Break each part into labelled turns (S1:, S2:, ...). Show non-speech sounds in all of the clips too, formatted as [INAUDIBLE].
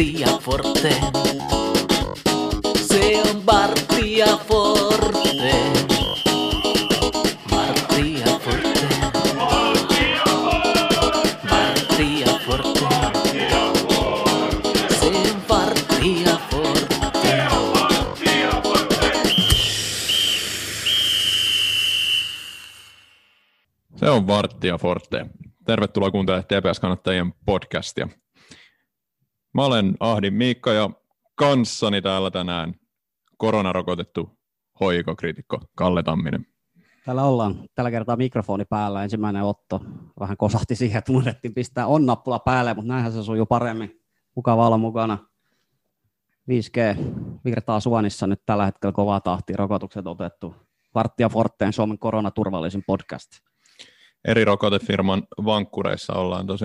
S1: Bartia Forte. Se on Bartia Forte. Bartia Forte. Bartia Forte. Se on Bartia Forte.
S2: Se on Vartti ja Forte. Tervetuloa kuuntelemaan TPS-kannattajien podcastia. Mä olen Ahdin Miikka ja kanssani täällä tänään koronarokotettu hoikokriitikko Kalle Tamminen.
S3: Täällä ollaan tällä kertaa mikrofoni päällä. Ensimmäinen otto vähän kosahti siihen, että unohdettiin pistää on-nappula päälle, mutta näinhän se sujuu paremmin. Mukava olla mukana. 5G virtaa Suonissa nyt tällä hetkellä kovaa tahtia. Rokotukset otettu. Varttia Forteen Suomen koronaturvallisin podcast.
S2: Eri rokotefirman vankkureissa ollaan tosi.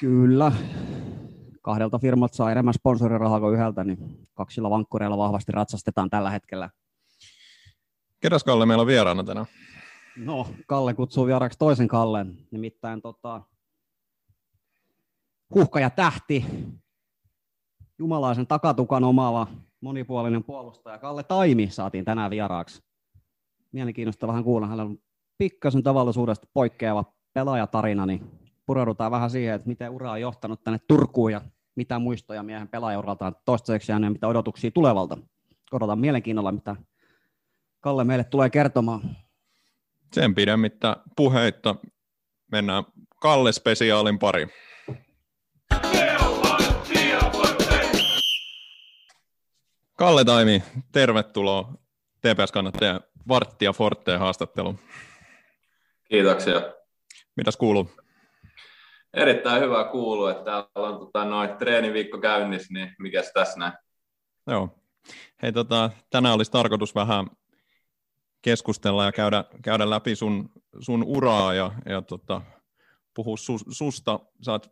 S3: Kyllä. Kahdelta firmat saa enemmän sponsorirahaa kuin yhdeltä, niin kaksilla vankkureilla vahvasti ratsastetaan tällä hetkellä.
S2: Ketäs Kalle meillä on vieraana tänään?
S3: No, Kalle kutsuu vieraaksi toisen Kallen, nimittäin tota, huhka ja tähti, jumalaisen takatukan omaava monipuolinen puolustaja Kalle Taimi saatiin tänään vieraaksi. Mielenkiintoista vähän kuulla, hänellä on pikkasen tavallisuudesta poikkeava pelaajatarina, niin pureudutaan vähän siihen, että miten ura on johtanut tänne Turkuun ja mitä muistoja miehen pelaajauralta on toistaiseksi jäänyt ja mitä odotuksia tulevalta. Odotan mielenkiinnolla, mitä Kalle meille tulee kertomaan.
S2: Sen pidemmittä puheitta mennään Kalle-spesiaalin pari. Kalle Taimi, tervetuloa TPS-kannattajien Vartti ja Forteen haastatteluun.
S4: Kiitoksia.
S2: Mitäs kuuluu?
S4: Erittäin hyvä kuuluu, että täällä on tota, noin treeniviikko käynnissä, niin mikäs tässä näin?
S2: Joo. Hei, tota, tänään olisi tarkoitus vähän keskustella ja käydä, käydä läpi sun, sun uraa ja, ja tota, puhua su, susta. Sä oot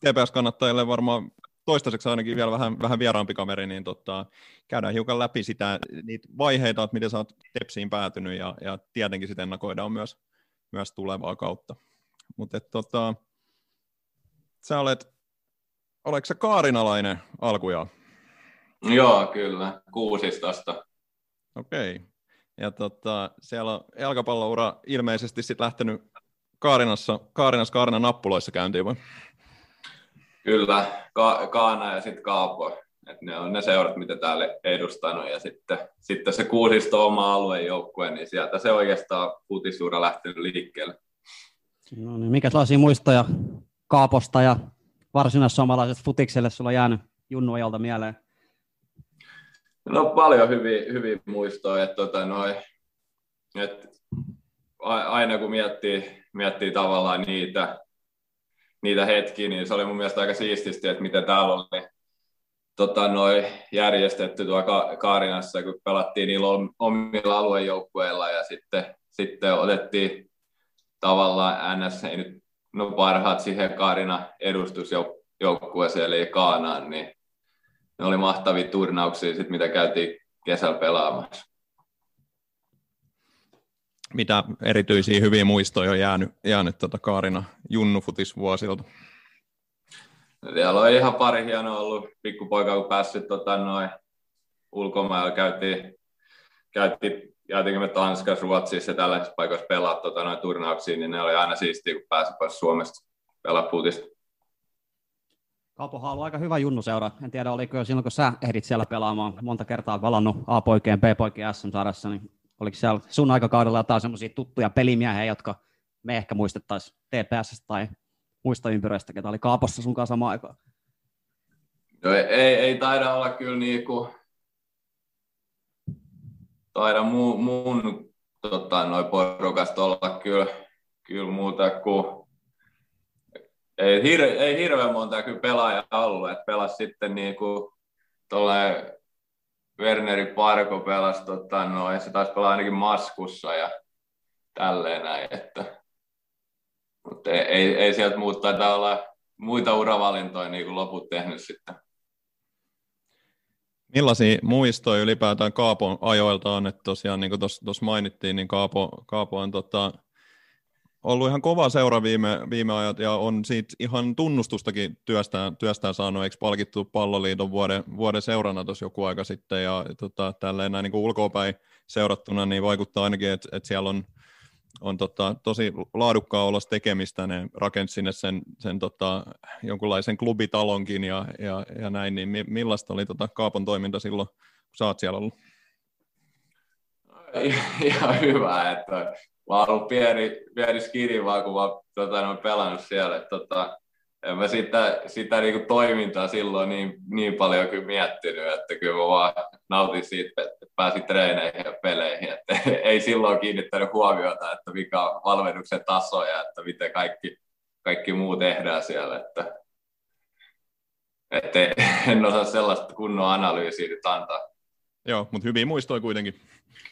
S2: TPS-kannattajille varmaan toistaiseksi ainakin vielä vähän, vähän vieraampi kaveri, niin tota, käydään hiukan läpi sitä, niitä vaiheita, että miten sä oot Tepsiin päätynyt ja, ja tietenkin sitten ennakoidaan myös, myös tulevaa kautta. Mutta tota, sä olet, oletko sä kaarinalainen alkujaan?
S4: Joo, kyllä. Kuusistosta.
S2: Okei. Okay. Ja tota, siellä on jalkapalloura ilmeisesti sitten lähtenyt Kaarinassa, Kaarinassa Kaarinan nappuloissa käyntiin vai?
S4: Kyllä, Ka- Kaana ja sitten Kaapo. Et ne on ne seurat, mitä täällä edustanut. Ja sitten, sitten se kuusisto oma alueen joukkue, niin sieltä se oikeastaan futisuura lähtenyt liikkeelle.
S3: No niin, mikä sellaisia muistoja Kaaposta ja varsinais-suomalaisesta futikselle sulla on jäänyt junnuajalta mieleen?
S4: No paljon hyviä, hyviä muistoja, että tota, noi, et aina kun miettii, miettii tavallaan niitä, niitä hetkiä, niin se oli mun mielestä aika siististi, että miten täällä oli tota, noi, järjestetty tuolla Kaarinassa, kun pelattiin niillä omilla aluejoukkueilla ja sitten, sitten otettiin tavallaan NS, ei nyt no parhaat siihen Kaarina edustusjoukkueeseen eli Kaanaan, niin ne oli mahtavia turnauksia, sit, mitä käytiin kesällä pelaamassa.
S2: Mitä erityisiä hyviä muistoja on jäänyt, jäänyt tuota Kaarina junnufutisvuosilta?
S4: Siellä on ihan pari hienoa ollut pikkupoika, kun päässyt tota, noin ulkomailla. Käytiin, käytiin jäätiinkö me Tanskassa, Ruotsissa ja tällaisissa paikoissa pelaa tota, noin turnauksia, niin ne oli aina siistiä, kun pääsi pois Suomesta pelaa futista.
S3: Kaupohan on aika hyvä junnuseura. En tiedä, oliko jo silloin, kun sä ehdit siellä pelaamaan monta kertaa pelannut A-poikien, B-poikien SM-sarjassa, niin oliko siellä sun aikakaudella jotain semmoisia tuttuja pelimiehiä, jotka me ehkä muistettaisiin TPS tai muista ympyröistä, ketä oli Kaapossa sun kanssa samaan aikaan?
S4: No ei, ei, ei taida olla kyllä niinku, taida mun, mun tota, noin porukasta olla kyllä, kyllä muuta kuin ei, hir, ei hirveän monta kyllä pelaajaa ollut, että pelasi sitten niin kuin tuolle Werneri Parko pelasi, tota, no, se taisi pelaa ainakin Maskussa ja tälleen näin, että mutta ei, ei, ei sieltä muuta taitaa olla muita uravalintoja niin kuin loput tehnyt sitten.
S2: Millaisia muistoja ylipäätään Kaapon ajoilta on, että tosiaan niin kuin tuossa mainittiin, niin Kaapo, Kaapo on tota, ollut ihan kova seura viime, viime ajat ja on siitä ihan tunnustustakin työstään, työstään saanut, eikö palkittu palloliiton vuoden, vuoden seurana tuossa joku aika sitten? Ja tota, tälleen näin niin ulkoapäin seurattuna niin vaikuttaa ainakin, että, että siellä on, on tota, tosi laadukkaa olla tekemistä, ne rakensi sinne sen, sen tota, jonkunlaisen klubitalonkin ja, ja, ja näin, niin millaista oli tota Kaapon toiminta silloin, kun sä oot siellä ollut?
S4: Ihan hyvä, että mä oon ollut pieni, pieni skidi vaan, kun mä oon tota, pelannut siellä. Että, tota, en mä sitä, sitä niin kuin toimintaa silloin niin, niin paljon kyllä miettinyt, että kyllä mä vaan nautin siitä, että pääsin treeneihin ja peleihin. Että [LAUGHS] ei silloin kiinnittänyt huomiota, että mikä on valmennuksen taso ja että miten kaikki, kaikki muu tehdään siellä. Että, että [LAUGHS] en osaa sellaista kunnon analyysiä nyt antaa.
S2: Joo, mutta hyvin muistoi kuitenkin.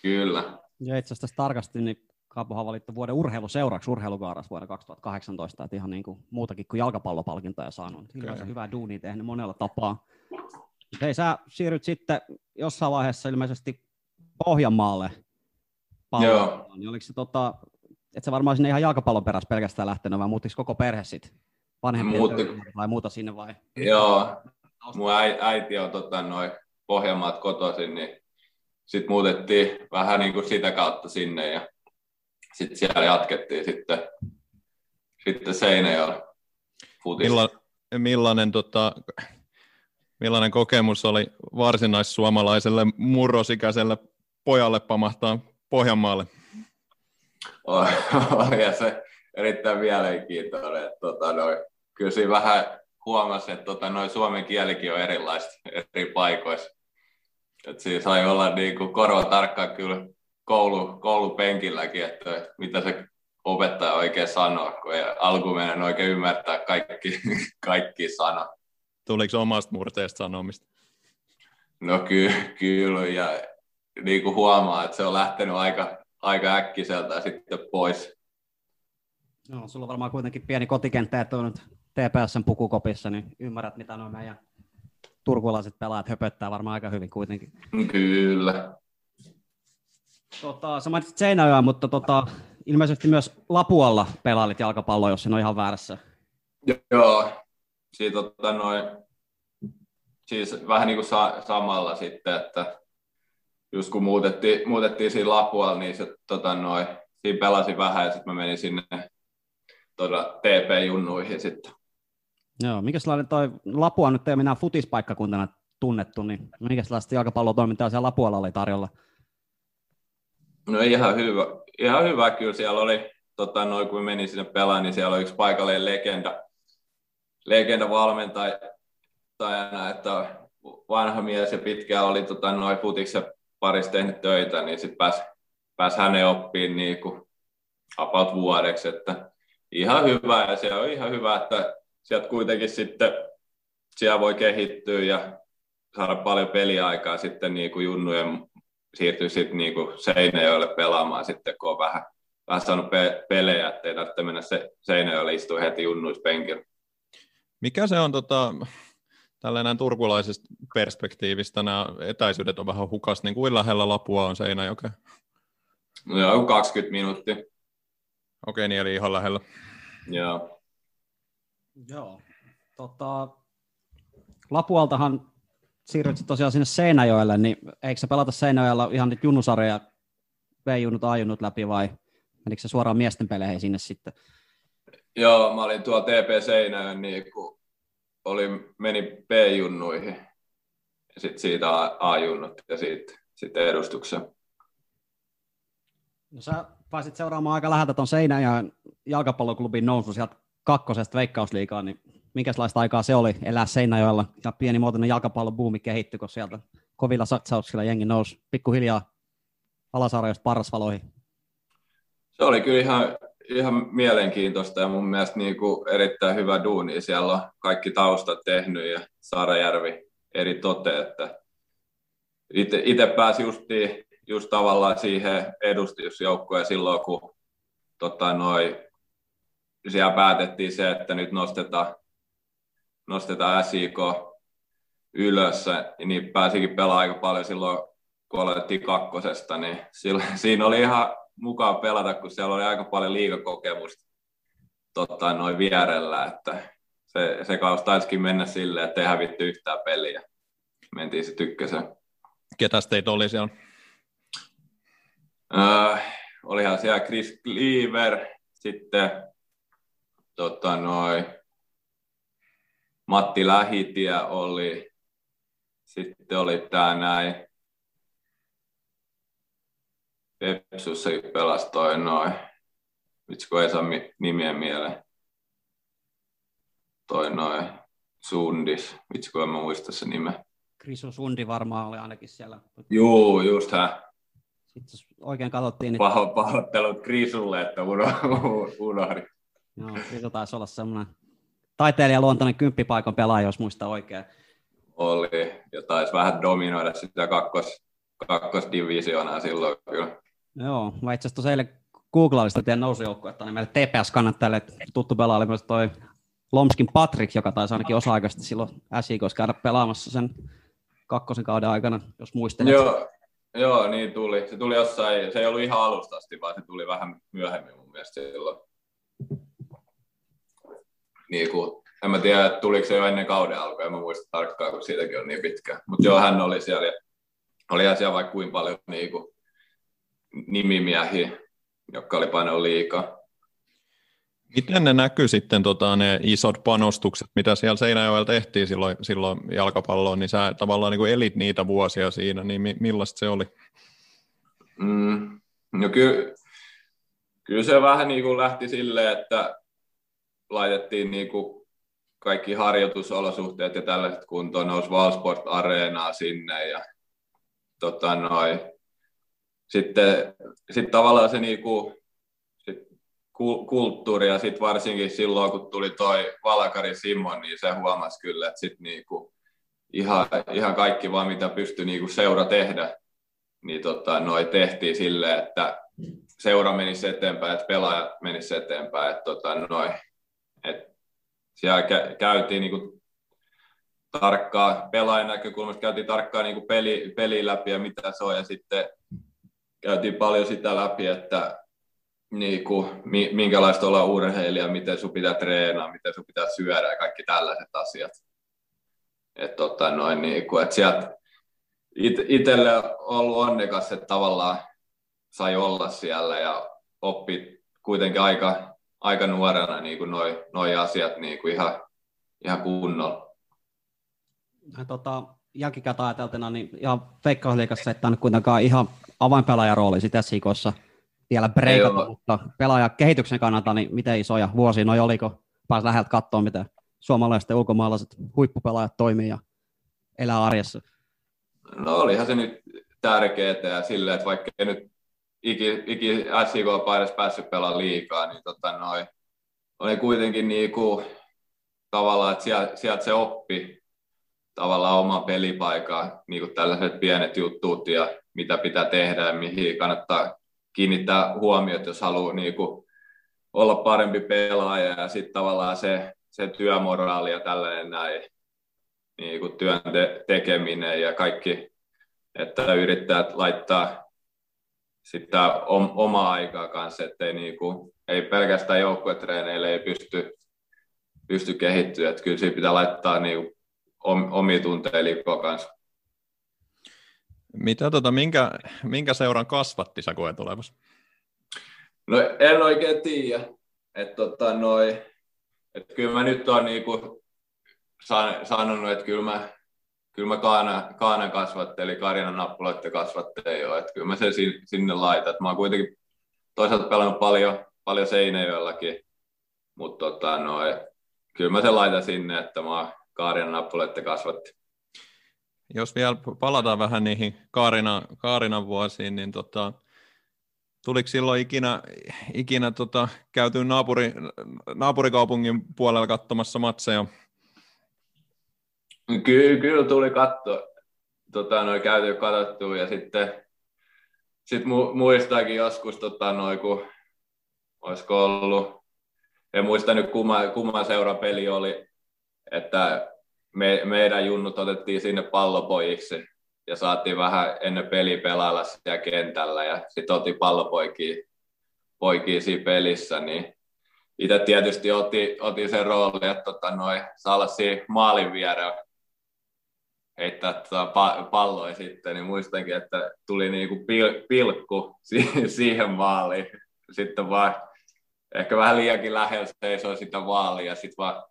S4: Kyllä.
S3: Ja itse asiassa tarkasti, niin Kaapohan on valittu vuoden urheiluseuraksi urheilukaaras vuonna 2018, että ihan niin kuin muutakin kuin jalkapallopalkintoja saanut. Hirveän hyvää duunia tehnyt monella tapaa. Hei, sä siirryt sitten jossain vaiheessa ilmeisesti Pohjanmaalle
S4: Joo.
S3: Niin oliko se tota, et sä varmaan sinne ihan jalkapallon perässä pelkästään lähtenyt, vai muuttiko koko perhe sitten vanhempien Muutti. vai muuta sinne vai?
S4: Joo, mun äiti on tota, noin Pohjanmaat kotoisin, niin sitten muutettiin vähän niin kuin sitä kautta sinne ja sitten siellä jatkettiin sitten, sitten Seinäjoella
S2: Milla, millainen, tota, millainen kokemus oli varsinaissuomalaiselle murrosikäiselle pojalle pamahtaa Pohjanmaalle? [LAUGHS]
S4: Oli ja se erittäin mielenkiintoinen. Että, tota, noi, kyllä siinä vähän huomasi, että tota, noi suomen kielikin on erilaista eri paikoissa. Et siinä sai olla niin kuin korva tarkkaan kyllä koulu, koulupenkilläkin, että mitä se opettaja oikein sanoo, kun ei alkuun oikein ymmärtää kaikki, [LAUGHS] kaikki sanat.
S2: Tuliko omasta murteesta sanomista?
S4: No ky- kyllä, ja niin kuin huomaa, että se on lähtenyt aika, aika äkkiseltä sitten pois.
S3: No, sulla on varmaan kuitenkin pieni kotikenttä, että on nyt TPSn pukukopissa, niin ymmärrät, mitä nuo meidän turkulaiset pelaajat höpöttää varmaan aika hyvin kuitenkin.
S4: Kyllä.
S3: Tota, sä mainitsit Seinäjoa, mutta tota, ilmeisesti myös Lapualla pelailit jalkapalloa, jos en ole ihan väärässä.
S4: Joo, siitä tota noin, siis vähän niin kuin sa- samalla sitten, että just kun muutettiin, muutettiin siinä Lapualla, niin se, tota noin, siinä pelasin vähän ja sitten mä menin sinne tota, TP-junnuihin sitten.
S3: Joo, minkälainen toi Lapua nyt ei ole minä futispaikkakuntana tunnettu, niin minkälaista jalkapallotoimintaa siellä Lapualla oli tarjolla?
S4: No ihan hyvä, ihan hyvä kyllä. Siellä oli, tota, noin kun menin sinne pelaan, niin siellä oli yksi paikallinen legenda, legenda valmentajana, että vanha mies ja pitkään oli tota, noin futiksen parissa tehnyt töitä, niin sitten pääsi pääs hänen oppiin niin kuin about vuodeksi, että ihan hyvä ja se on ihan hyvä, että sieltä kuitenkin sitten siellä voi kehittyä ja saada paljon peliaikaa sitten niin kuin junnujen siirtyy sitten niinku Seinäjoelle pelaamaan sitten, kun on vähän, vähän saanut pe- pelejä, ettei tarvitse mennä se Seinäjoelle istua heti junnuispenkillä.
S2: Mikä se on tota, tällainen turkulaisesta perspektiivistä, nämä etäisyydet on vähän hukas, niin kuin lähellä Lapua on Seinäjoke?
S4: No joo, 20 minuuttia.
S2: Okei, niin eli ihan lähellä.
S4: Joo.
S3: Joo. Tota, Lapualtahan siirryt tosiaan sinne Seinäjoelle, niin eikö se pelata Seinäjoella ihan nyt junnusarjoja B-junnut, A-junnut läpi vai menikö se suoraan miesten peleihin sinne sitten?
S4: Joo, mä olin tuolla TP Seinäjoen, niin kun oli, meni B-junnuihin ja sitten siitä A-junnut ja sitten sit edustuksen.
S3: No sä pääsit seuraamaan aika läheltä tuon Seinäjoen jalkapalloklubin nousu sieltä kakkosesta veikkausliikaan, niin minkälaista aikaa se oli elää Seinäjoella ja pienimuotoinen jalkapallobuumi kehittyi, kun sieltä kovilla satsauksilla jengi nousi pikkuhiljaa alasarjoista parasvaloihin?
S4: Se oli kyllä ihan, ihan mielenkiintoista ja mun mielestä niin kuin erittäin hyvä duuni. Siellä on kaikki taustat tehnyt ja Saarajärvi eri tote, että itse pääsi justiin, just tavallaan siihen edustusjoukkoon silloin, kun tota, noi, siellä päätettiin se, että nyt nostetaan nostetaan SIK ylös, niin pääsikin pelaamaan aika paljon silloin, kun aloitettiin kakkosesta, niin silloin, [LAUGHS] siinä oli ihan mukaan pelata, kun siellä oli aika paljon liikakokemusta tota, noin vierellä, että se, se kausi taisikin mennä silleen, että ei hävitty yhtään peliä. Mentiin se tykkösen.
S2: Ketäs teitä oli siellä?
S4: Öö, olihan siellä Chris Cleaver, sitten tota, noi, Matti Lähitie oli, sitten oli tämä näin, Pepsussa pelasi toi noin, vitsi kun ei saa nimiä mieleen, toi noin Sundis, vitsi kun en mä muista se nimeä.
S3: Krisu Sundi varmaan oli ainakin siellä.
S4: Juu, just hän.
S3: Sitten oikein katsottiin, niin
S4: Paho, pahoittelut Krisulle, että uno- [LAUGHS] unohdin.
S3: joo, Krisu taisi olla semmoinen taiteilijaluontoinen kymppipaikan pelaaja, jos muista oikein.
S4: Oli, ja taisi vähän dominoida sitä kakkos, kakkosdivisioonaa silloin kyllä.
S3: Joo, mä itse asiassa eilen googlailin sitä teidän nousujoukkuetta, niin meille TPS-kannattajille tuttu pelaaja oli myös toi Lomskin Patrick, joka taisi ainakin osa-aikaisesti silloin SIKs käydä pelaamassa sen kakkosen kauden aikana, jos muistelet.
S4: Joo, joo, niin tuli. Se tuli jossain, se ei ollut ihan alusta asti, vaan se tuli vähän myöhemmin mun mielestä silloin. Niin kuin, en mä tiedä, että tuliko se jo ennen kauden alkua, en mä muista tarkkaan, kun siitäkin on niin pitkä. Mutta joo, hän oli siellä ja oli siellä vaikka kuin paljon niin kuin, nimimiehiä, jotka oli painanut liikaa.
S2: Miten ne näkyy sitten tota, ne isot panostukset, mitä siellä Seinäjoella tehtiin silloin, silloin jalkapalloon, niin sä tavallaan niin kuin elit niitä vuosia siinä, niin mi- millaista se oli?
S4: Mm, no kyllä, kyllä se vähän niin kuin lähti silleen, että laitettiin niin kuin kaikki harjoitusolosuhteet ja tällaiset kuntoon, nousi Valsport Areenaa sinne ja tota noin. Sitten, sitten tavallaan se niin kuin, sit kulttuuri ja sitten varsinkin silloin, kun tuli toi Valakari Simon, niin se huomasi kyllä, että sitten niin kuin ihan, ihan kaikki vaan mitä pystyi niin kuin seura tehdä, niin tota, noi tehtiin silleen, että seura menisi eteenpäin, että pelaajat menisi eteenpäin. Että tota, noi, et siellä kä- käytiin niinku tarkkaa pelaajan näkökulmasta, käytiin tarkkaa niinku peli, peli läpi ja mitä se on, ja sitten käytiin paljon sitä läpi, että niinku, minkälaista olla urheilija, miten sun pitää treenaa, miten sun pitää syödä ja kaikki tällaiset asiat. Et tota, noin, niinku, et sieltä it, itselle ollut onnekas, että tavallaan sai olla siellä ja oppi kuitenkin aika, aika nuorena niin kuin noi, noi asiat niin kuin ihan, ihan kunnolla.
S3: Ja tota, jälkikäteen ajateltuna, niin ihan Veikkausliikassa et nyt kuitenkaan ihan avainpelaajan rooli sitä sikossa vielä breikata, mutta pelaajan kehityksen kannalta, niin miten isoja vuosia noi oliko? Pääs läheltä katsoa, miten suomalaiset ja ulkomaalaiset huippupelaajat toimii ja elää arjessa.
S4: No olihan se nyt tärkeää ja silleen, että vaikka nyt iki, iki SIK-paidassa päässyt pelaamaan liikaa, niin tota noi, oli kuitenkin niinku, tavallaan, että sieltä, sieltä se oppi tavallaan oma pelipaikaa, niin kuin tällaiset pienet jutut ja mitä pitää tehdä ja mihin kannattaa kiinnittää huomiot, jos haluaa niin kuin olla parempi pelaaja ja sitten tavallaan se, se työmoraali ja tällainen näin, niin kuin työn te- tekeminen ja kaikki, että yrittää laittaa sitä omaa aikaa kanssa, ettei niin kuin, ei pelkästään joukkuetreeneille ei pysty, pysty kehittyä, että kyllä siinä pitää laittaa niin kuin omia tunteja liikkua kanssa.
S2: Mitä, tota, minkä, minkä seuran kasvatti sä koet olevassa?
S4: No en oikein tiedä. Että tota, noi, et kyllä mä nyt olen niinku san, sanonut, että kyllä mä, kyllä mä kaana, kaanan kasvattelin, Karinan nappuloiden kasvattelin jo, että kyllä mä sen sinne laitan. Et mä oon kuitenkin toisaalta pelannut paljon, paljon Seinäjoellakin, mutta tota, noi, kyllä mä sen laitan sinne, että mä oon Kaarinan nappuloiden kasvatti.
S2: Jos vielä palataan vähän niihin Kaarina, Kaarinan vuosiin, niin tota, tuliko silloin ikinä, ikinä tota, käyty naapuri, naapurikaupungin puolella katsomassa matseja?
S4: Kyllä, kyllä tuli katto, tota, noin käyty katsottua ja sitten sit mu, muistaakin joskus, tota, noin, kun olisiko ollut, en muista nyt kumman, kumman seurapeli oli, että me, meidän junnut otettiin sinne pallopojiksi ja saatiin vähän ennen peli pelailla siellä kentällä ja sitten oltiin pallopoikia poikia siinä pelissä, niin itse tietysti otin, otin sen roolin, että tota, noi, saa olla siinä maalin vierellä heittää tota palloa sitten, niin muistankin, että tuli niinku pil, pilkku [LAUGHS] siihen maaliin. Sitten vaan ehkä vähän liiankin lähellä seisoi sitä maalia, sitten vaan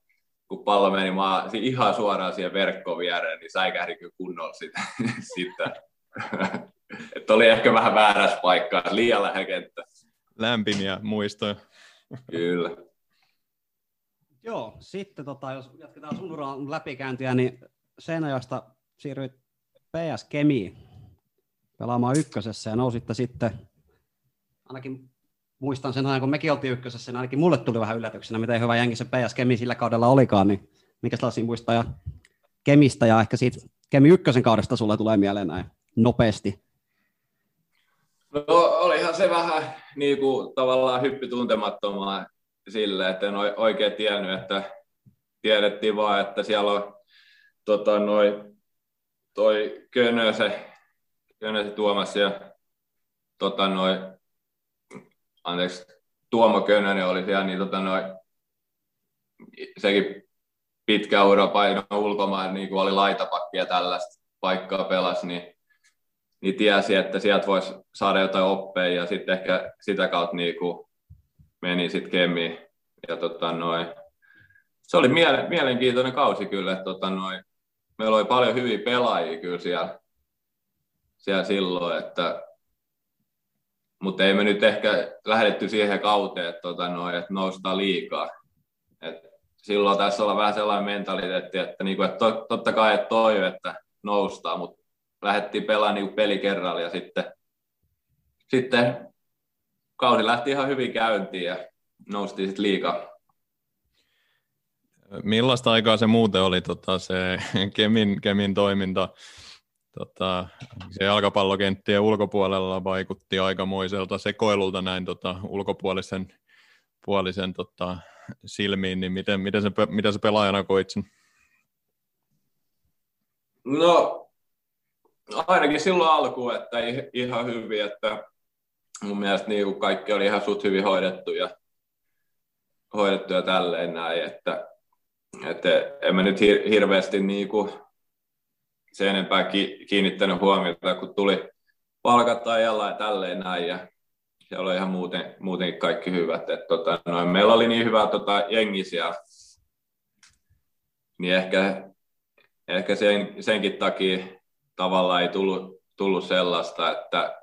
S4: kun pallo meni maa, ihan suoraan siihen verkkoon viereen, niin säikähdi kyllä kunnolla sitä. [LAUGHS] sitä. että oli ehkä vähän väärässä paikkaa, liian lähellä kenttä.
S2: Lämpimiä muistoja.
S4: Kyllä.
S3: Joo, sitten tota, jos jatketaan sun uran läpikäyntiä, niin Seinäjoesta siirryit PS Kemiin pelaamaan ykkösessä ja nousitte sitten, ainakin muistan sen ajan, kun mekin oltiin ykkösessä, niin ainakin mulle tuli vähän yllätyksenä, miten hyvä jengi se PS Kemi sillä kaudella olikaan, niin mikä sellaisia muistoja Kemistä ja ehkä siitä Kemi ykkösen kaudesta sulle tulee mieleen näin nopeasti?
S4: No olihan se vähän niin kuin, tavallaan hyppy tuntemattomaa sille, että en oikein tiennyt, että tiedettiin vaan, että siellä on tota, noi, toi Könöse, Könöse Tuomas ja tota, noi, anteeksi, Tuomo Könönen oli siellä, niin tota, noi, sekin pitkä ura paino ulkomaan, niin kuin oli laitapakki ja tällaista paikkaa pelas, niin, niin tiesi, että sieltä voisi saada jotain oppeja ja sitten ehkä sitä kautta niin kuin meni sitten Kemiin. Ja tota, noi, se oli mielenkiintoinen kausi kyllä, että tota, noi, meillä oli paljon hyviä pelaajia kyllä siellä, siellä silloin, että mutta ei me nyt ehkä lähdetty siihen kauteen, että, tota, noin, että noustaan liikaa. Et silloin tässä olla vähän sellainen mentaliteetti, että, niinku, että to, totta kai että toi, että noustaan, mutta lähdettiin pelaamaan niinku peli kerralla ja sitten, sitten kausi lähti ihan hyvin käyntiin ja noustiin sitten liikaa.
S2: Millaista aikaa se muuten oli tota, se Kemin, Kemin toiminta? Tota, se jalkapallokenttien ulkopuolella vaikutti aikamoiselta sekoilulta näin tota, ulkopuolisen puolisen, tota, silmiin, niin miten, miten, se, miten se pelaajana koit sen?
S4: No, ainakin silloin alkuun, että ihan hyvin, että mun mielestä niin kuin kaikki oli ihan sut hyvin hoidettu ja, hoidettu ja tälleen näin, että, että en mä nyt hir- hirveästi niin kuin sen enempää ki- kiinnittänyt huomiota, kun tuli palkat ajalla ja tälleen näin ja siellä oli ihan muuten, muutenkin kaikki hyvät. Et, tota, noin, meillä oli niin hyvä tota, jengi siellä, niin ehkä, ehkä sen, senkin takia tavallaan ei tullut, tullut sellaista, että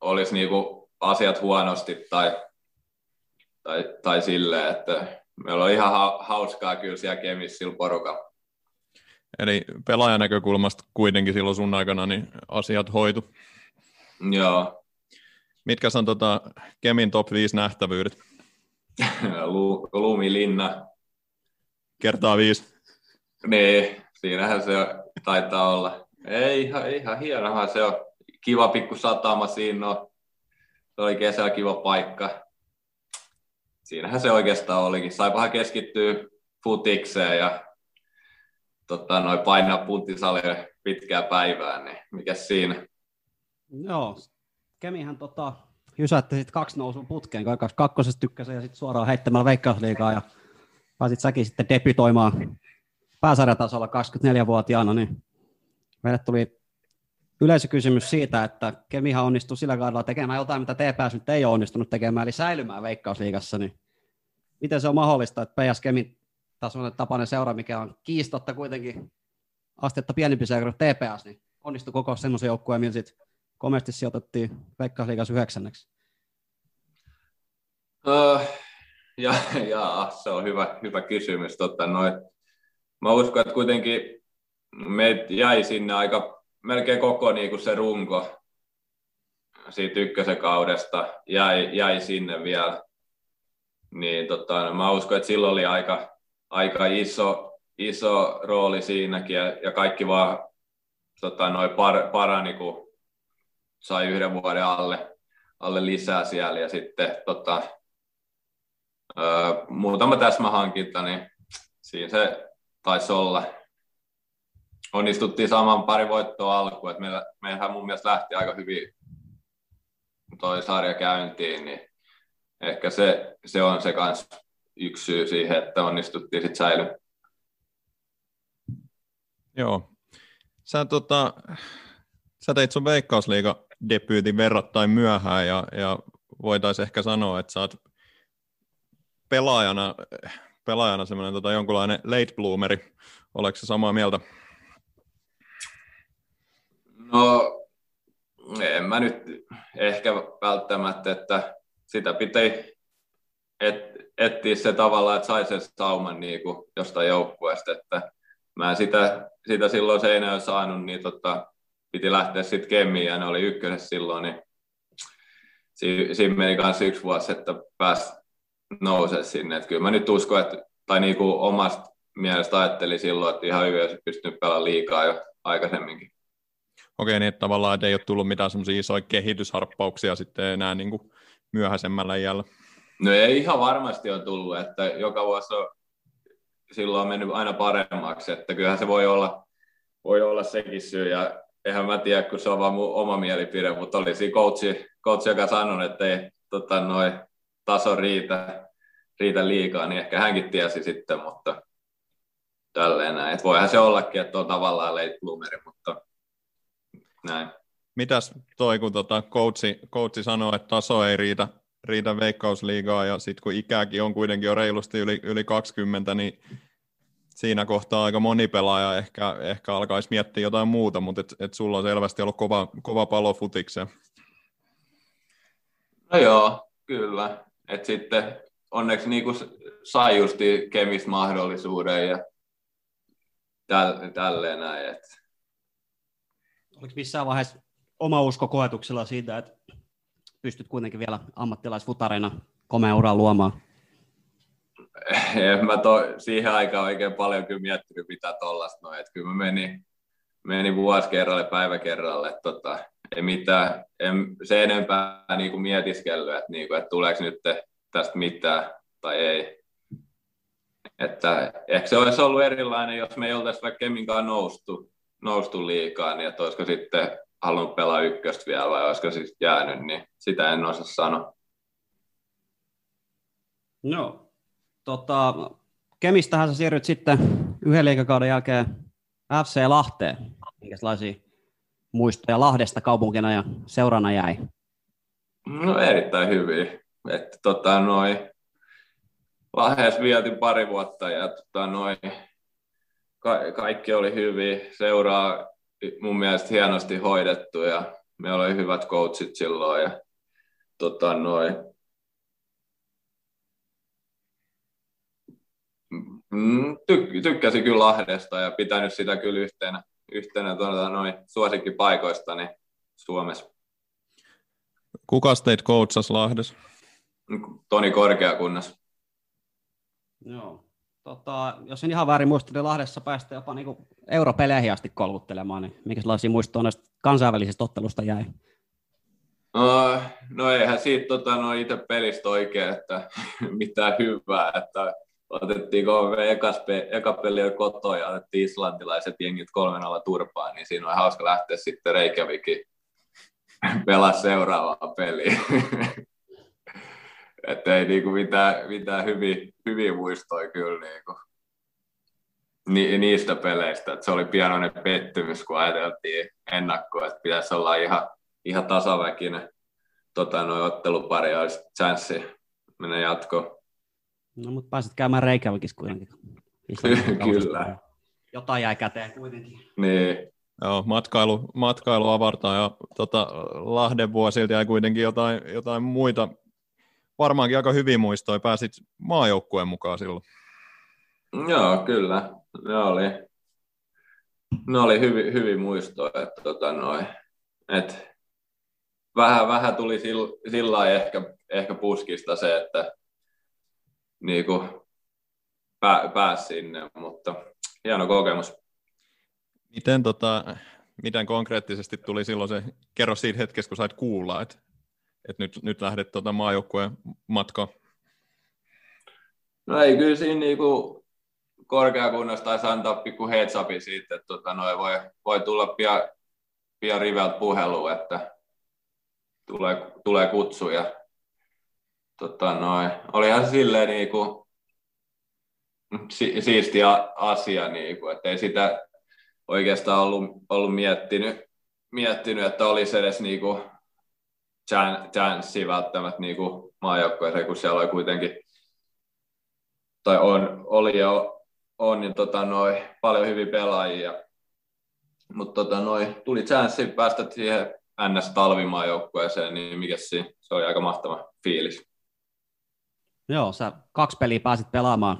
S4: olisi niinku asiat huonosti tai, tai, tai silleen, että meillä oli ihan hauskaa kyllä siellä Kemissä sillä porukalla.
S2: Eli pelaajan näkökulmasta kuitenkin silloin sun aikana niin asiat hoitu.
S4: Joo.
S2: Mitkä on tota Kemin top 5 nähtävyydet? [LAUGHS]
S4: Lumilinna.
S2: Kertaa viisi.
S4: Niin, siinähän se taitaa olla. Ei, ihan, ihan hienohan se on. Kiva pikku satama siinä on. Se oli kesällä kiva paikka. Siinähän se oikeastaan olikin. Saipahan keskittyä futikseen ja tota, noin painaa punttisalia pitkää päivää, niin mikä siinä?
S3: Joo, Kemihän tota, jysätti sitten kaksi nousua putkeen, kun kakkosesta tykkäsi ja sitten suoraan heittämällä veikkausliikaa ja pääsit säkin sitten debytoimaan pääsarjatasolla 24-vuotiaana, niin meille tuli yleisökysymys siitä, että Kemihan onnistui sillä kaudella tekemään jotain, mitä TPS nyt ei ole onnistunut tekemään, eli säilymään veikkausliigassa, niin miten se on mahdollista, että PS Kemin tasoinen tapainen seura, mikä on kiistotta kuitenkin astetta pienempi seura TPS, niin onnistui koko semmoisen joukkueen, millä sitten komeasti sijoitettiin Veikkausliigas yhdeksänneksi?
S4: Uh, ja, ja, se on hyvä, hyvä kysymys. Totta, noin. Mä uskon, että kuitenkin me jäi sinne aika melkein koko niin kuin se runko siitä ykkösen kaudesta jäi, jäi sinne vielä. Niin tota, mä uskon, että silloin oli aika, aika iso, iso rooli siinäkin ja, ja kaikki vaan tota, noin par, parani, kun sai yhden vuoden alle, alle lisää siellä ja sitten tota, ö, muutama täsmähankinta, niin siinä se taisi olla. Onnistuttiin saamaan pari voittoa alkuun, että meillä, meillähän mun mielestä lähti aika hyvin toi sarja käyntiin, niin ehkä se, se on se kans yksi syy siihen, että onnistuttiin sitten säilyä.
S2: Joo. Sä, tota, sä teit sun Veikkausliiga debyytin verrattain myöhään ja, ja voitaisiin ehkä sanoa, että sä oot pelaajana, pelaajana semmoinen tota, jonkunlainen late bloomeri. Oletko samaa mieltä?
S4: No, en mä nyt ehkä välttämättä, että sitä pitää et, etsiä se tavalla, että sai sen sauman niin kuin jostain joukkueesta, että mä sitä, sitä silloin seinään saanut, niin tota, piti lähteä sitten Kemiin ja ne oli ykkösessä silloin, niin siinä meni kanssa yksi vuosi, että pääsi nousee sinne. Että kyllä mä nyt uskon, että, tai niin kuin omasta mielestä ajattelin silloin, että ihan hyvin olisi pystynyt pelaamaan liikaa jo aikaisemminkin.
S2: Okei, niin että tavallaan että ei ole tullut mitään semmoisia isoja kehitysharppauksia sitten enää niin kuin myöhäisemmällä iällä.
S4: No ei ihan varmasti ole tullut, että joka vuosi on silloin on mennyt aina paremmaksi, että kyllähän se voi olla, voi olla sekin syy, ja eihän mä tiedä, kun se on vaan mun oma mielipide, mutta oli siinä coachi, coachi joka sanoi, että ei tota, noi, taso riitä, riitä liikaa, niin ehkä hänkin tiesi sitten, mutta tälleen näin. Et voihan se ollakin, että on tavallaan late bloomeri, mutta näin.
S2: Mitäs toi, kun tota coachi, coachi sanoo, että taso ei riitä, riitä veikkausliigaa, ja sitten kun ikäkin on kuitenkin jo reilusti yli, yli 20, niin siinä kohtaa aika moni pelaaja ehkä, ehkä alkaisi miettiä jotain muuta, mutta et, et sulla on selvästi ollut kova, kova palo futikseen.
S4: No joo, kyllä. Et sitten onneksi niin kuin sai justi kemistä mahdollisuuden ja täl, tälleen näin. Et.
S3: Oliko missään vaiheessa oma usko koetuksella siitä, että pystyt kuitenkin vielä ammattilaisfutareina komea uraa luomaan?
S4: En mä to, siihen aikaan oikein paljon kyllä miettinyt mitä tollasta noin. Kyllä mä menin, menin vuosi kerralle, päivä kerralle. Tota, ei mitään, en se enempää niin kuin mietiskellyt, että, niin kuin, että tuleeko nyt tästä mitään tai ei. Että ehkä se olisi ollut erilainen, jos me ei oltaisi vaikka Keminkaan noustu, noustu liikaa, niin että olisiko sitten halunnut pelaa ykköstä vielä vai olisiko siis jäänyt, niin sitä en osaa sanoa.
S3: No, tota, Kemistähän sä siirryt sitten yhden liikakauden jälkeen FC Lahteen. Minkälaisia muistoja Lahdesta kaupunkina ja seurana jäi?
S4: No erittäin hyvin. Että tota, noi, Lahdessa vietin pari vuotta ja tota, noi, ka- kaikki oli hyvin. Seuraa mun mielestä hienosti hoidettu ja meillä oli hyvät coachit silloin ja tota, noi, mm, ty- tykkäsin kyllä Lahdesta ja pitänyt sitä kyllä yhtenä, yhtenä tuota, noin suosikkipaikoistani Suomessa.
S2: Kuka teit coachas Lahdessa?
S4: Toni Korkeakunnas.
S3: Joo. Tota, jos en ihan väärin muista, niin Lahdessa päästä jopa niin europeleihin asti kolkuttelemaan, niin minkälaisia muistoja näistä kansainvälisistä ottelusta jäi?
S4: No, no eihän siitä tota, no itse pelistä oikein, että [LAUGHS] mitään hyvää, että otettiin KV ekas, eka peli jo kotoa ja otettiin islantilaiset jengit kolmen alla turpaan, niin siinä on hauska lähteä sitten Reykjavikin [LAUGHS] pelaa seuraavaa peliä. [LAUGHS] että ei niinku mitään, mitään hyviä, hyviä muistoja kyllä niinku, ni, niistä peleistä. Et se oli pienoinen pettymys, kun ajateltiin ennakkoa, että pitäisi olla ihan, ihan tasaväkinen tota, noin ottelupari ja olisi chanssi mennä jatkoon.
S3: No, mutta pääsit käymään Reykjavikissa kuitenkin.
S4: Kyllä.
S3: Jotain jäi käteen kuitenkin.
S4: Niin.
S2: Joo, matkailu, matkailu avartaa ja tota, Lahden vuosilta jäi kuitenkin jotain, jotain muita, varmaankin aika hyvin muistoja. Pääsit maajoukkueen mukaan silloin.
S4: Joo, kyllä. Ne oli, ne oli hyvin, hyvin muistoja. Että, tota, noi, et vähän, vähän tuli sillä, ehkä, ehkä puskista se, että niinku, pää, pääsi sinne, mutta hieno kokemus.
S2: Miten, tota, miten konkreettisesti tuli silloin se, kerro siitä hetkestä, kun sait kuulla, että, että nyt, nyt lähdet tota maajoukkueen matkaan?
S4: No ei, kyllä siinä niinku korkeakunnasta taisi antaa pikku heads siitä, että tota, noi voi, voi tulla pian, pian riveltä puhelu, että tulee, tulee kutsu ja tota, noin, olihan se silleen niinku, si- siisti asia, niinku, että ei sitä oikeastaan ollut, ollut miettinyt, miettinyt, että olisi edes niinku chanssi välttämättä niinku maajoukkueeseen, kun siellä oli kuitenkin, tai on, oli ja on, niin tota, noi, paljon hyviä pelaajia. Mutta tota, noi, tuli chanssi päästä siihen NS-talvimaajoukkueeseen, niin mikä siinä? Se oli aika mahtava fiilis.
S3: Joo, sä kaksi peliä pääsit pelaamaan.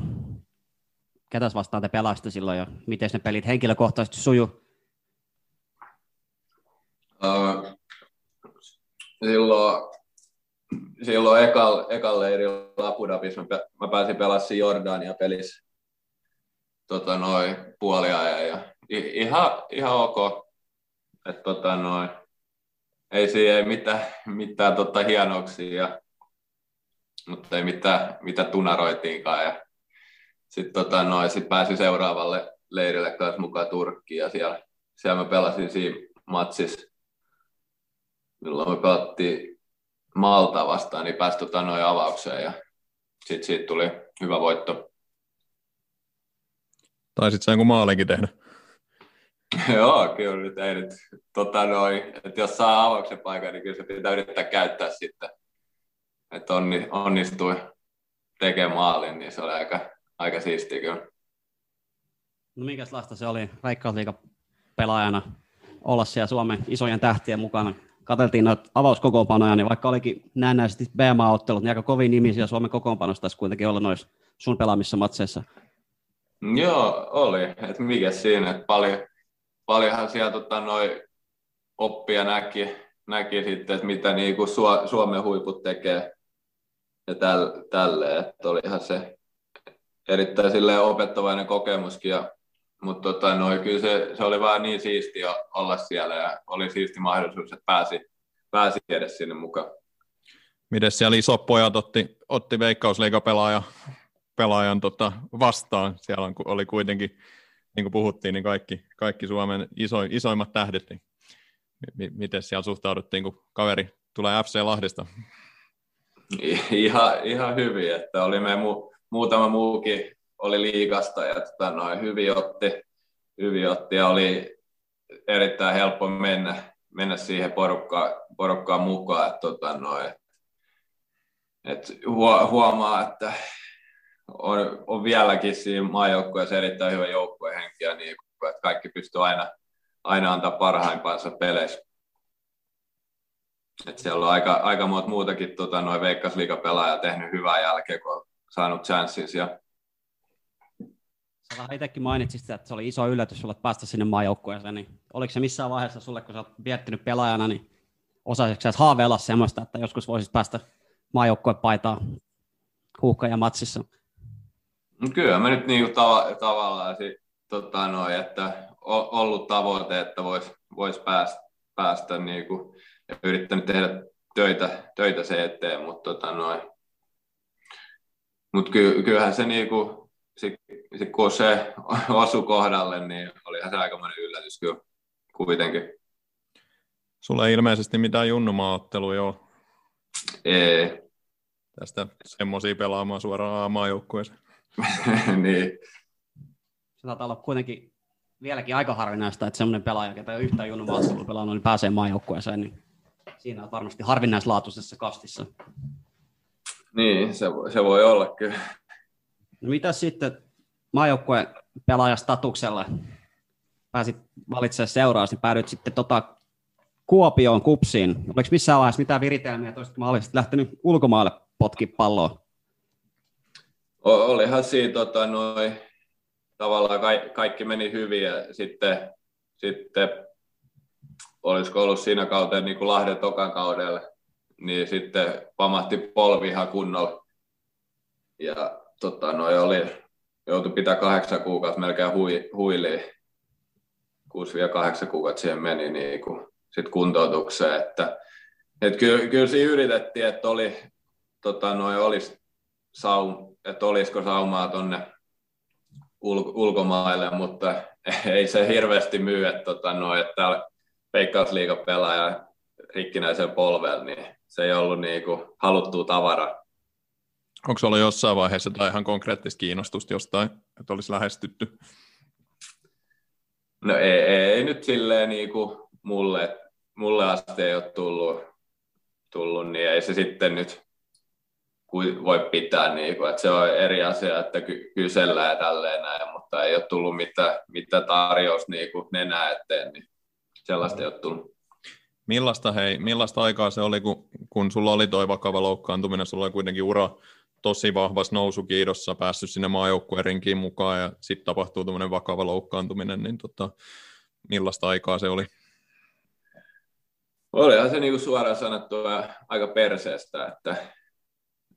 S3: Ketäs vastaan te pelasitte silloin ja miten ne pelit henkilökohtaisesti suju?
S4: Uh, silloin, silloin ekal, ekal leirillä Abu Dhabissa mä, pääsin pelaamaan Jordania pelissä tota, noin puoliajan ja ihan, ihan ok. Et, tota, noin, ei siinä ei mitään, mitään tota, ja, mutta ei mitään, mitä tunaroitiinkaan. Ja sitten tota, noin, sit pääsin seuraavalle leirille kanssa mukaan Turkkiin ja siellä, siellä mä pelasin siinä matsissa, milloin me pelattiin Malta vastaan, niin pääsi tota, noin avaukseen ja sitten siitä tuli hyvä voitto.
S2: Taisit sä jonkun maalinkin tehdä. [LAUGHS]
S4: Joo, kyllä nyt ei nyt. Tota noin, että jos saa avauksen paikan, niin kyllä se pitää yrittää käyttää sitten. Että onni, onnistui tekemään maalin, niin se oli aika, aika siistiä kyllä.
S3: No minkälaista se oli Veikkausliiga pelaajana olla siellä Suomen isojen tähtien mukana? Kateltiin noita avauskokoonpanoja, niin vaikka olikin näennäisesti BMA-ottelut, niin aika kovin nimisiä Suomen kokoonpanosta taisi kuitenkin olla noissa sun pelaamissa matseissa.
S4: Joo, oli. Et mikä siinä, että paljon, paljonhan siellä tota, noi oppia näki, näki sitten, että mitä niinku Suomen huiput tekee ja täl, tälleen. Että olihan se erittäin opettavainen kokemuskin, ja, mutta tota, noi, kyllä se, se, oli vaan niin siistiä olla siellä ja oli siisti mahdollisuus, että pääsi, pääsi edes sinne mukaan.
S2: Miten siellä isot pojat otti, otti veikkausliigapelaaja pelaajan tota, vastaan. Siellä oli kuitenkin, niin kuin puhuttiin, niin kaikki, kaikki Suomen iso, isoimmat tähdet. Niin m- miten siellä suhtauduttiin, kun kaveri tulee FC Lahdesta?
S4: Ihan, ihan hyvin, että oli me mu, muutama muukin oli liikasta ja tota, noin, hyvin, otti, hyvin otti ja oli erittäin helppo mennä, mennä siihen porukkaan, porukkaan mukaan. Että, tota, noin, et huomaa, että on, on vieläkin siinä maajoukkueessa erittäin hyvä joukkuehenki ja niin, että kaikki pystyy aina, aina antaa parhaimpansa peleissä. Et siellä on aika, aika muutakin tota, noin Veikkausliiga-pelaajaa tehnyt hyvää jälkeen, kun on saanut chanssin siellä.
S3: Sä vähän itsekin mainitsit, että se oli iso yllätys sulle päästä sinne maajoukkueeseen, niin oliko se missään vaiheessa sulle, kun sä oot viettinyt pelaajana, niin osaisitko sä haaveilla semmoista, että joskus voisit päästä maajoukkuepaitaan huuhka ja matsissa?
S4: No kyllä mä nyt niinku tava, tavallaan sit, tota noin, että ollut tavoite, että voisi vois päästä, päästä niinku, ja yrittänyt tehdä töitä, töitä se eteen, mutta tota noin. Mut ky, kyllähän se niinku, sit, sit kun se [LAUGHS] osui kohdalle, niin olihan se aikamoinen yllätys kyllä kuitenkin.
S2: Sulla ei ilmeisesti mitään junnumaaotteluja ole.
S4: Ei.
S2: Tästä semmoisia pelaamaan suoraan maajoukkueeseen. [LAUGHS]
S4: niin.
S3: Se taitaa olla kuitenkin vieläkin aika harvinaista, että semmoinen pelaaja, ketä ei yhtään junnu maaseudulla pelannut, niin pääsee maajoukkueeseen, niin siinä on varmasti harvinaislaatuisessa kastissa.
S4: Niin, se, voi, se voi olla kyllä.
S3: No mitä sitten maajoukkueen pelaajastatuksella pääsit valitsemaan seuraavaksi, niin päädyit sitten tota Kuopioon kupsiin. Oliko missään vaiheessa mitään viritelmiä, että olisit mahdollisesti lähtenyt ulkomaille potki palloa?
S4: olihan siinä tota, noi, tavallaan kaikki, kaikki meni hyvin ja sitten, sitten olisiko ollut siinä kautta niin kuin Lahden tokan kaudelle, niin sitten pamahti polvi ihan kunnolla. Ja tota, noi oli, joutui pitää kahdeksan kuukautta melkein hui, huiliin. Kuusi vielä kahdeksan kuukautta siihen meni niin kuin, sit kuntoutukseen. Että, et kyllä, kyllä siinä yritettiin, että oli, tota, noi, olisi saum, että olisiko saumaa tuonne ul- ulkomaille, mutta [LAUGHS] ei se hirveästi myy, että, tota, no, että täällä Veikkausliiga pelaaja rikkinäisen polven, niin se ei ollut niinku haluttua tavara.
S2: Onko ollut jossain vaiheessa tai ihan konkreettista kiinnostusta jostain, että olisi lähestytty?
S4: No ei, ei, ei nyt silleen niin kuin mulle, mulle asti ei ole tullut, tullut, niin ei se sitten nyt voi pitää, niin kuin, että se on eri asia, että ky- kysellään ja tälleen näin, mutta ei ole tullut mitään, mitään tarjous niin kuin nenä eteen, niin sellaista ei ole tullut.
S2: Millaista, hei, millaista aikaa se oli, kun, kun sulla oli toi vakava loukkaantuminen, sulla oli kuitenkin ura tosi vahvassa nousukiidossa, päässyt sinne maajoukkueen rinkiin mukaan ja sitten tapahtuu tämmöinen vakava loukkaantuminen, niin tota, millaista aikaa se oli?
S4: Olihan se niin suoraan sanottua aika perseestä, että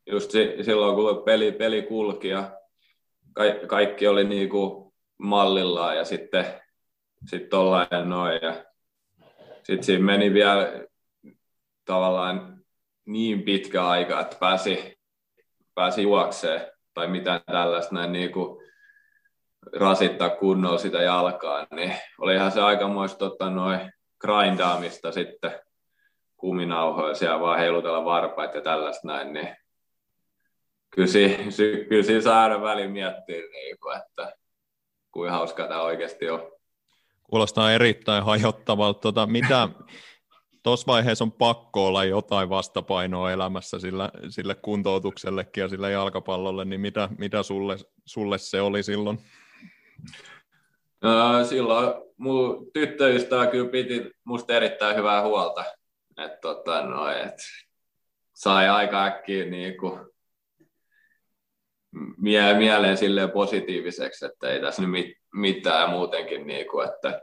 S4: just silloin kun peli, peli kulki ja kaikki oli niin kuin mallillaan ja sitten sit ollaan ja noin. Ja sitten siinä meni vielä tavallaan niin pitkä aika, että pääsi, pääsi juokseen tai mitään tällaista näin niin kuin rasittaa kunnolla sitä jalkaa, niin olihan se aikamoista tota, noin grindaamista sitten kuminauhoja siellä vaan heilutella varpaita ja tällaista näin, niin kyllä, si, si, kyllä siinä saa aina väliin miettiä, niin kuin, että kuinka hauskaa tämä oikeasti on.
S2: Kuulostaa erittäin hajottavalta. Tota, mitä tuossa vaiheessa on pakko olla jotain vastapainoa elämässä sillä, sille kuntoutuksellekin ja sille jalkapallolle, niin mitä, mitä sulle, sulle se oli silloin?
S4: No, silloin mun tyttöystävä kyllä piti musta erittäin hyvää huolta. Et, tota, no, et, sai aika äkkiä niin kuin, mie- mieleen silleen positiiviseksi, että ei tässä nyt mitään muutenkin, niin että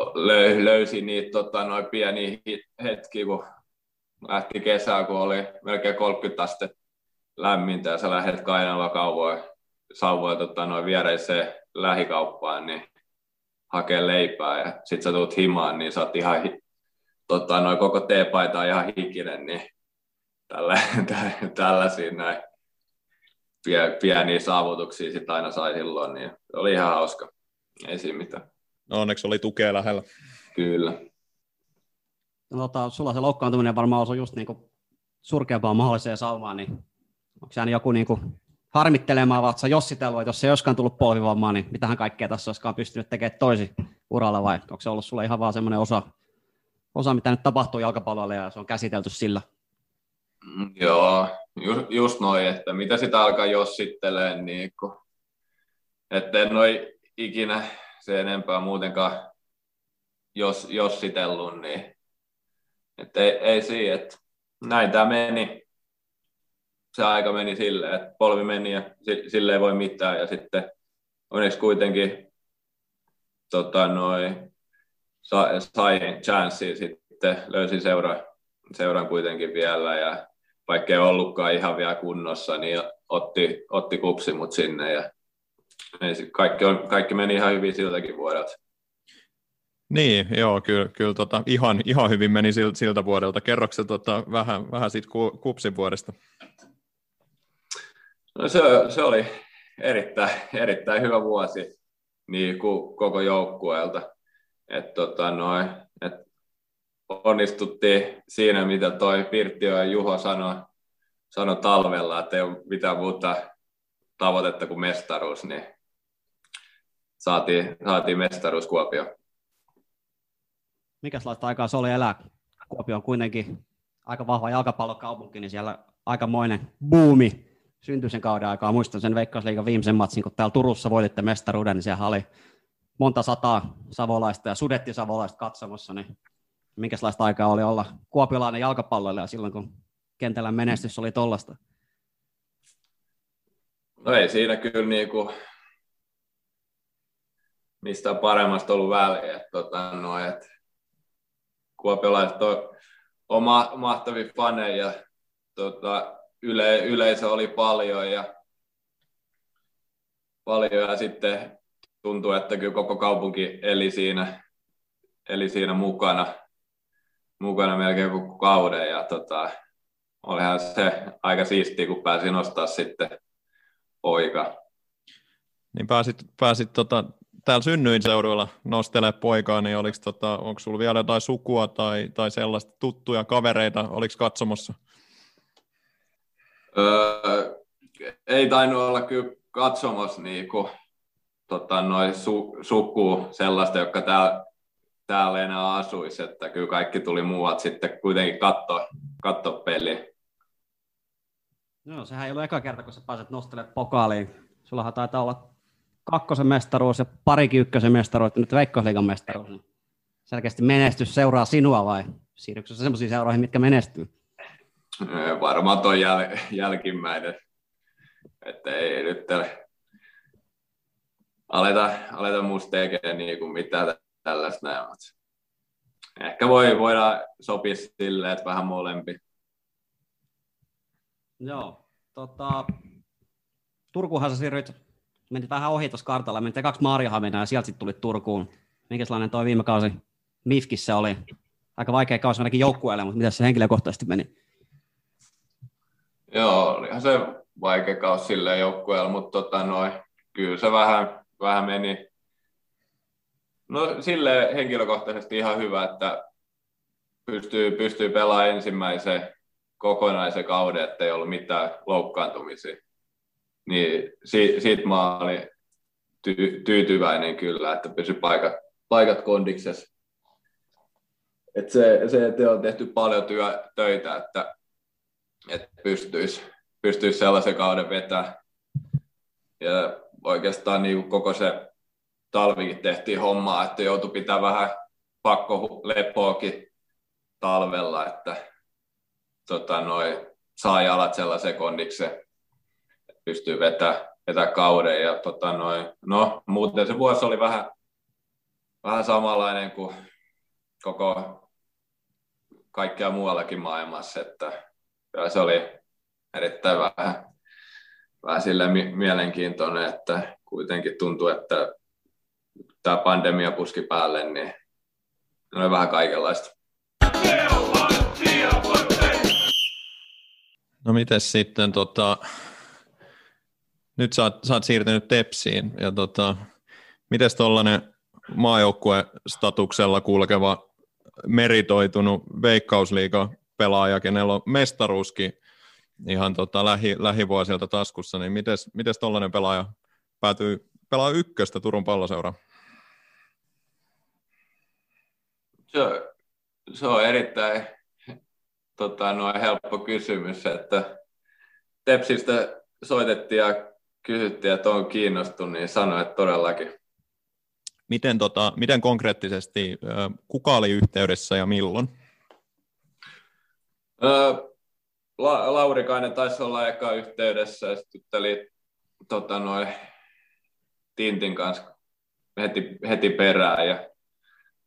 S4: löy- löysin niitä tota, noin pieniä hetkiä, kun lähti kesää, kun oli melkein 30 astetta lämmintä ja sä lähdet kainalla kauvoja, sauvoja tota, noin viereiseen lähikauppaan, niin hakee leipää ja sit sä tulet himaan, niin sä oot ihan tota, noin koko teepaita on ihan hikinen, niin tällä, [LAUGHS] tällaisia näin pieniä saavutuksia sit aina sai silloin, niin oli ihan hauska. Ei siinä mitään.
S2: No onneksi oli tukea lähellä.
S4: Kyllä.
S3: No, tota, sulla se loukkaantuminen varmaan osui just niinku surkeampaan mahdolliseen saumaan, niin onko se joku niinku harmittelemaan, vai oletko jossitellut, että jos ei joskaan tullut polvivammaa, niin mitähän kaikkea tässä olisikaan pystynyt tekemään toisi uralla, vai onko se ollut sulle ihan vaan semmoinen osa, osa, mitä nyt tapahtuu jalkapallolle ja se on käsitelty sillä?
S4: Mm, joo, just, just noin, että mitä sitä alkaa jossittelee, niin kun, että en ole ikinä se enempää muutenkaan jos, jossitellut, niin että ei, ei siinä, että näin tämä meni. Se aika meni silleen, että polvi meni ja sille ei voi mitään ja sitten onneksi kuitenkin tota, noi, sai chanssia sitten, löysin seura, seuran kuitenkin vielä ja vaikka ei ollutkaan ihan vielä kunnossa, niin otti, otti kupsi mut sinne ja kaikki, on, kaikki meni ihan hyvin siltäkin vuodelta.
S2: Niin, joo, kyllä, kyllä tota, ihan, ihan hyvin meni siltä, siltä vuodelta. Kerroksä tota, vähän, vähän siitä kupsin vuodesta?
S4: No se, se oli erittäin, erittäin hyvä vuosi niin kuin koko joukkueelta. Et, tota, noi, et onnistuttiin siinä, mitä toi Pirtti ja Juho sanoi, sanoi talvella, että ei ole mitään muuta tavoitetta kuin mestaruus, niin saatiin, saatiin mestaruus Kuopio.
S3: Mikäslaista aikaa se oli elää? Kuopio on kuitenkin aika vahva jalkapallokaupunki, niin siellä aikamoinen buumi syntyi sen kauden aikaa. Muistan sen Veikkausliigan viimeisen matsin, kun täällä Turussa voititte mestaruuden, niin siellä oli monta sataa savolaista ja sudetti savolaista katsomassa, niin minkälaista aikaa oli olla kuopiolainen jalkapalloilija silloin, kun kentällä menestys oli tollasta?
S4: No ei siinä kyllä niin kuin mistä paremmasta ollut väliä. Tota, no, et, kuopiolaiset on, on ma- mahtavia faneja, tota, yle, yleisö oli paljon ja, paljon ja sitten tuntuu, että kyllä koko kaupunki eli siinä, eli siinä mukana mukana melkein koko kauden ja tota, olihan se aika siistiä, kun pääsi nostaa sitten poika.
S2: Niin pääsit, pääsit tota, täällä synnyin seuduilla nostelee poikaa, niin oliko, tota, onko sulla vielä jotain sukua tai, tai sellaista tuttuja kavereita, oliko katsomossa?
S4: Öö, ei tainnut olla kyllä katsomassa niinku, tota, noi su, suku sellaista, jotka täällä, täällä enää asuisi, että kyllä kaikki tuli muualta sitten kuitenkin katsoa katso peliä.
S3: No, sehän ei ollut eka kerta, kun sä pääset nostelemaan pokaaliin. Sullahan taitaa olla kakkosen mestaruus ja parikin ykkösen mestaruus, nyt Veikkausliigan mestaruus. Selkeästi menestys seuraa sinua vai siirrytkö sellaisiin seuroihin, mitkä menestyy?
S4: Varmaan tuo jäl, jälkimmäinen. Että ei nyt aleta, aleta musta tekemään niin kuin mitään tällaista näin. Ehkä voi, voidaan sopia silleen, että vähän molempi.
S3: Joo. Tota, Turkuhan sä siirryit, menit vähän ohi tuossa kartalla, menit kaksi Maarihaminaa ja sieltä sitten tulit Turkuun. Minkälainen toi viime kausi Mifkissä oli? Aika vaikea kausi ainakin joukkueelle, mutta miten se henkilökohtaisesti meni?
S4: Joo, olihan se vaikea kausi silleen joukkueella, mutta tota noin, kyllä se vähän, vähän meni. No sille henkilökohtaisesti ihan hyvä, että pystyy, pystyy pelaamaan ensimmäisen kokonaisen kauden, ettei ollut mitään loukkaantumisia. Niin si, siitä mä olin ty, tyytyväinen kyllä, että pysy paikat, paikat kondiksessa. Et se, se, että on tehty paljon työ, töitä, että, että pystyisi, pystyisi sellaisen kauden vetämään. Ja oikeastaan niin koko se talvikin tehtiin hommaa, että joutui pitää vähän pakko lepoakin talvella, että tota, noi, saa jalat sellaisen kondikseen, että pystyy vetämään vetää kauden. Ja, tota, noi, no, muuten se vuosi oli vähän, vähän samanlainen kuin koko kaikkea muuallakin maailmassa, että se oli erittäin vähän, vähän sille mielenkiintoinen, että kuitenkin tuntuu, että tämä pandemia puski päälle, niin oli vähän kaikenlaista.
S2: No miten sitten, tota, nyt sä oot, sä oot siirtynyt Tepsiin, ja tota, miten tuollainen maajoukkue-statuksella kulkeva meritoitunut veikkausliiga pelaaja, kenellä on mestaruuskin ihan tota lähi, lähivuosilta taskussa, niin miten tuollainen pelaaja päätyy pelaa ykköstä Turun palloseura?
S4: Se, se on erittäin tota, noin helppo kysymys, että Tepsistä soitettiin ja kysyttiin, että on kiinnostunut, niin sanoin, että todellakin.
S2: Miten, tota, miten konkreettisesti, kuka oli yhteydessä ja milloin?
S4: La- Laurikainen taisi olla eka yhteydessä ja sitten oli tota, noin, Tintin kanssa heti, heti perään ja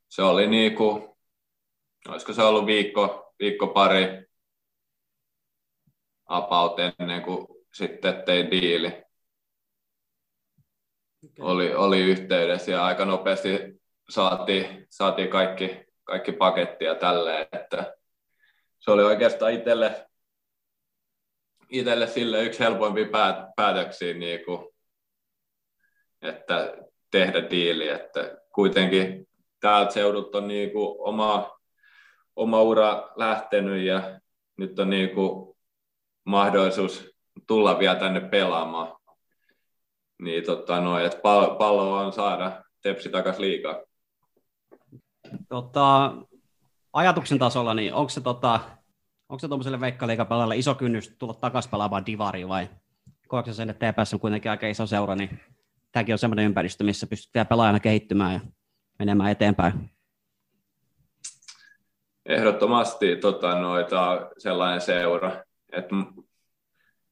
S4: se oli niin kuin, olisiko se ollut viikko, viikko pari about ennen kuin sitten tein diili. Okay. Oli, oli yhteydessä ja aika nopeasti saatiin, saatiin kaikki, kaikki pakettia tälleen, että se oli oikeastaan itselle, itselle sille yksi helpoimpia päät, päätöksiä, niin kuin, että tehdä diili, että kuitenkin täältä seudut on niin kuin oma, oma ura lähtenyt ja nyt on niin kuin mahdollisuus tulla vielä tänne pelaamaan. Niin tota noin, että pallo, pallo on saada Tepsi takaisin liikaa.
S3: Tota, ajatuksen tasolla, niin onko se, tota, onko se tuollaiselle veikkaliikapelalle iso kynnys tulla takaisin pelaamaan divariin vai koetko sen, että TPS on kuitenkin aika iso seura, niin tämäkin on sellainen ympäristö, missä pystyt vielä pelaajana kehittymään ja menemään eteenpäin?
S4: Ehdottomasti tota, noita, sellainen seura. Et,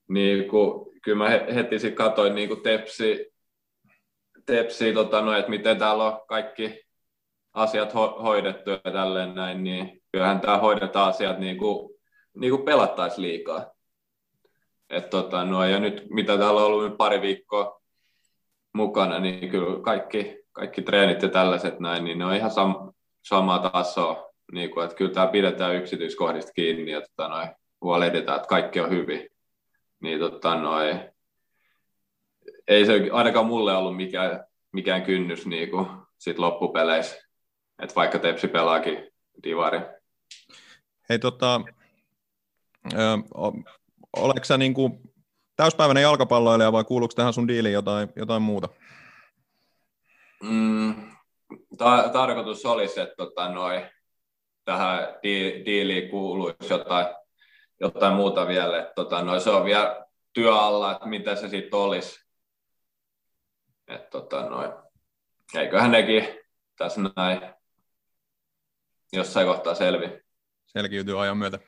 S4: niin kuin, kyllä mä heti sitten katsoin niin kuin tepsi, tepsi tota, no, että miten täällä on kaikki asiat ho- hoidettu ja tälleen näin, niin kyllähän tämä hoidetaan asiat niin kuin, niin kuin pelattaisiin liikaa. Et, tota, no, ja nyt mitä täällä on ollut pari viikkoa mukana, niin kyllä kaikki, kaikki treenit ja tällaiset näin, niin ne on ihan sam, samaa tasoa. Niin kuin, että kyllä tämä pidetään yksityiskohdista kiinni ja tota, noi, huolehditaan, että kaikki on hyvin. Niin tota, noi, ei se ainakaan mulle ollut mikään, mikään kynnys niin kuin, sit loppupeleissä, että vaikka Tepsi pelaakin divari.
S2: Hei tota, oletko sä niin kuin täyspäiväinen jalkapalloilija vai kuuluuko tähän sun diiliin jotain, jotain muuta?
S4: Mm, ta- tarkoitus olisi, että tota, noi, tähän di- diiliin kuuluisi jotain, jotain muuta vielä. Että, tota, noi, se on vielä työ alla, että mitä se sitten olisi. Et, tota, noi, eiköhän nekin tässä näin jossain kohtaa selvi.
S2: Selkiytyy ajan myötä.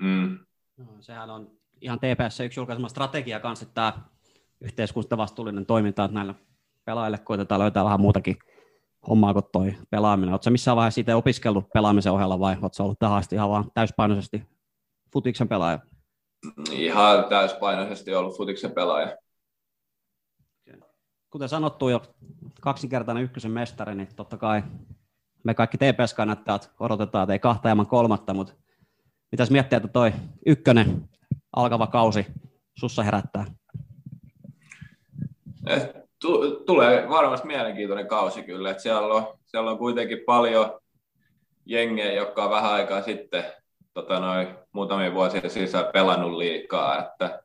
S4: Mm.
S3: No, sehän on ihan TPS yksi julkaisema strategia kanssa, että tämä yhteiskuntavastuullinen toiminta, että näillä pelaajille koitetaan löytää vähän muutakin hommaa kuin toi pelaaminen. Oletko missään vaiheessa itse opiskellut pelaamisen ohella vai oletko ollut tähän asti ihan vaan täyspainoisesti futiksen pelaaja?
S4: Ihan täyspainoisesti ollut futiksen pelaaja.
S3: Kuten sanottu jo kaksinkertainen ykkösen mestari, niin totta kai me kaikki TPS-kannattajat odotetaan, että ei kahta ilman kolmatta, mutta mitäs miettiä, että toi ykkönen alkava kausi sussa herättää?
S4: Et tu- tulee varmasti mielenkiintoinen kausi kyllä. Et siellä, on, siellä on kuitenkin paljon jengejä, jotka on vähän aikaa sitten tota noin, muutamia vuosia sisään pelannut liikaa. Että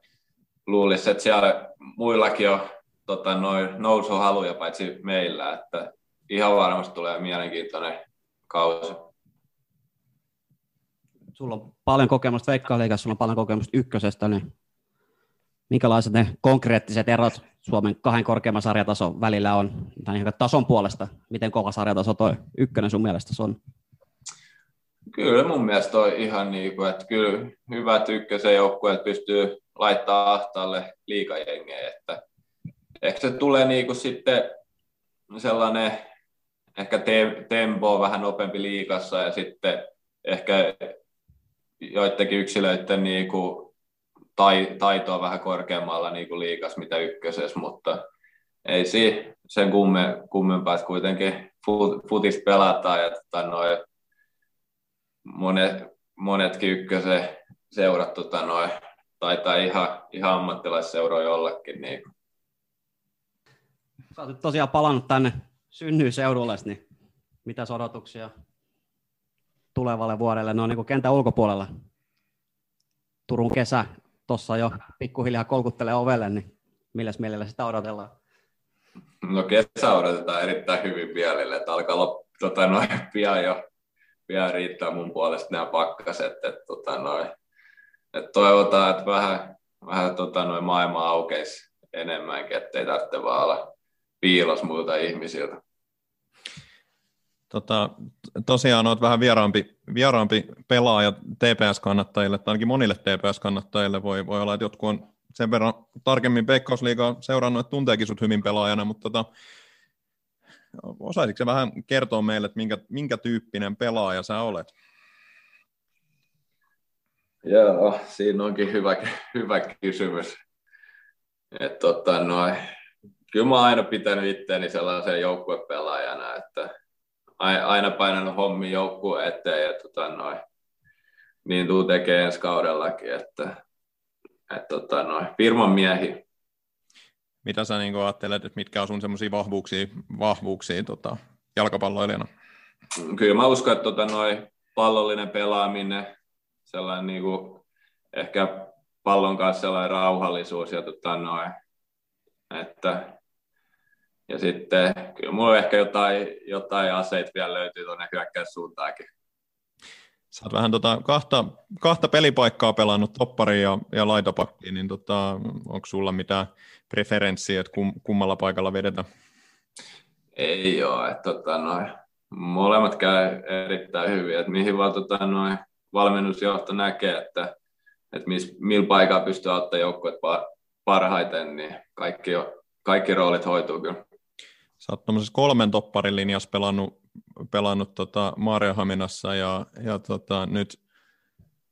S4: luulisi, että siellä muillakin on tota noin, nousuhaluja paitsi meillä. Että ihan varmasti tulee mielenkiintoinen kausi.
S3: Sulla on paljon kokemusta Veikkaaliigassa, sulla on paljon kokemusta ykkösestä, niin minkälaiset ne konkreettiset erot Suomen kahden korkeamman sarjatason välillä on, tai niin tason puolesta, miten kova sarjataso toi ykkönen sun mielestä on?
S4: Kyllä mun mielestä on ihan niin kuin, että kyllä hyvät ykkösen joukkueet pystyy laittaa ahtaalle liikajengejä, että ehkä se tulee niin kuin sitten sellainen ehkä te- tempo vähän nopeampi liikassa ja sitten ehkä joidenkin yksilöiden niin kuin tai, taito on vähän korkeammalla niin kuin liikas mitä ykkösessä, mutta ei si sen kumme, kummempaa, että kuitenkin fut, futis pelataan ja tota, noi, monet, monetkin ykkösen seurat tota, noi, taitaa ihan, ihan ammattilaisseuroja jollakin. Niin.
S3: Sä oot tosiaan palannut tänne synnyinseudulle, niin mitä odotuksia tulevalle vuodelle? No niin kuin kentän ulkopuolella. Turun kesä tuossa jo pikkuhiljaa kolkuttelee ovelle, niin milläs mielellä sitä odotellaan?
S4: No kesä odotetaan erittäin hyvin vielä, että alkaa olla tota, noin, [LAUGHS] pian jo pian riittää mun puolesta nämä pakkaset, että tota, noin, että toivotaan, että vähän, vähän tota, noin maailma aukeisi enemmänkin, ettei tarvitse vaan olla piilos muilta ihmisiltä.
S2: Tota, tosiaan olet vähän vieraampi, vieraampi pelaaja TPS-kannattajille, tai ainakin monille TPS-kannattajille voi, voi olla, että jotkut on sen verran tarkemmin Veikkausliigaa seurannut, että tunteekin sut hyvin pelaajana, mutta tota, osaisitko vähän kertoa meille, että minkä, minkä tyyppinen pelaaja sä olet?
S4: Joo, siinä onkin hyvä, hyvä kysymys. Et, tota, noin, kyllä mä oon aina pitänyt itseäni sellaisen joukkuepelaajana, että aina painanut hommi joukkueen eteen ja tota, noin, niin tuu tekemään ensi kaudellakin, että et, tota, noin, firman miehi.
S2: Mitä sä niin ajattelet, että mitkä on sun semmoisia vahvuuksia, vahvuuksia tota, jalkapalloilijana?
S4: Kyllä mä uskon, että tota, noin, pallollinen pelaaminen, sellainen niin kuin, ehkä pallon kanssa sellainen rauhallisuus ja tota, noin, että ja sitten kyllä mulla ehkä jotain, jotain aseita vielä löytyy tuonne hyökkäyssuuntaakin.
S2: Sä oot vähän tota, kahta, kahta pelipaikkaa pelannut, toppari ja, ja laitapakki, niin tota, onko sulla mitään preferenssiä, että kum, kummalla paikalla vedetään?
S4: Ei ole, että tota, noin, molemmat käy erittäin hyvin, että mihin vaan tota, noin, valmennusjohto näkee, että, että miss, millä paikalla pystyy auttamaan joukkueet parhaiten, niin kaikki, kaikki roolit hoituu kyllä.
S2: Sä oot kolmen topparin linjassa pelannut, pelannut tota Maariohaminassa ja, ja tota, nyt,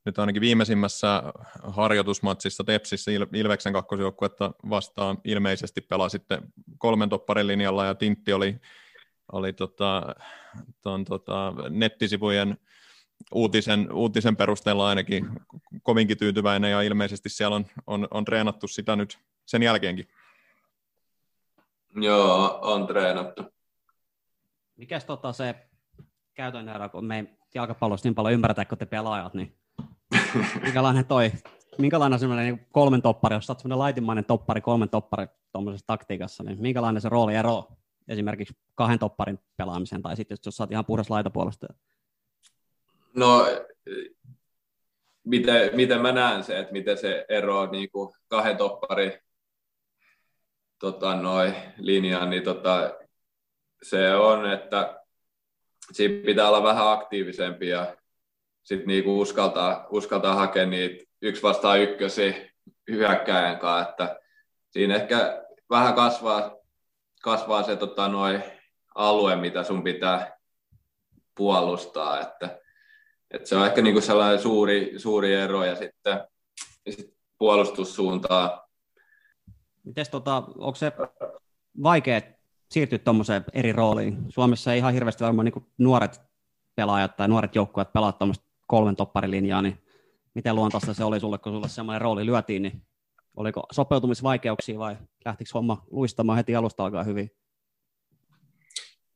S2: nyt ainakin viimeisimmässä harjoitusmatsissa Tepsissä Il- Ilveksen kakkosjoukkuetta vastaan ilmeisesti pelasitte kolmen topparin linjalla ja Tintti oli, oli tota, ton, tota, nettisivujen uutisen, uutisen perusteella ainakin kovinkin tyytyväinen ja ilmeisesti siellä on, on, on treenattu sitä nyt sen jälkeenkin.
S4: Joo, on treenattu.
S3: Mikäs tota se käytännön ero, kun me ei jalkapallossa niin paljon ymmärretä kuin te pelaajat, niin minkälainen toi minkälainen semmoinen niin kolmen toppari, jos olet semmoinen laitimainen toppari, kolmen toppari tuommoisessa taktiikassa, niin minkälainen se rooli ero esimerkiksi kahden topparin pelaamisen, tai sitten jos olet ihan puhdas laitapuolesta?
S4: No, miten, miten mä näen se, että miten se ero niin kuin kahden toppari tota, noi, linjaan, niin tota, se on, että siinä pitää olla vähän aktiivisempi ja sitten niinku uskaltaa, uskaltaa hakea niitä yksi vastaan ykkösi hyökkäjän kanssa, että siinä ehkä vähän kasvaa, kasvaa se tota, noi alue, mitä sun pitää puolustaa, että, että se on ehkä niinku sellainen suuri, suuri ero ja sitten sit puolustussuuntaa.
S3: Mites tota, onko se vaikea siirtyä tuommoiseen eri rooliin? Suomessa ei ihan hirveästi varmaan niin nuoret pelaajat tai nuoret joukkueet pelaa tuommoista kolmen topparilinjaa, niin miten luontaista se oli sulle, kun sulle semmoinen rooli lyötiin, niin oliko sopeutumisvaikeuksia vai lähtikö homma luistamaan heti alusta alkaa hyvin?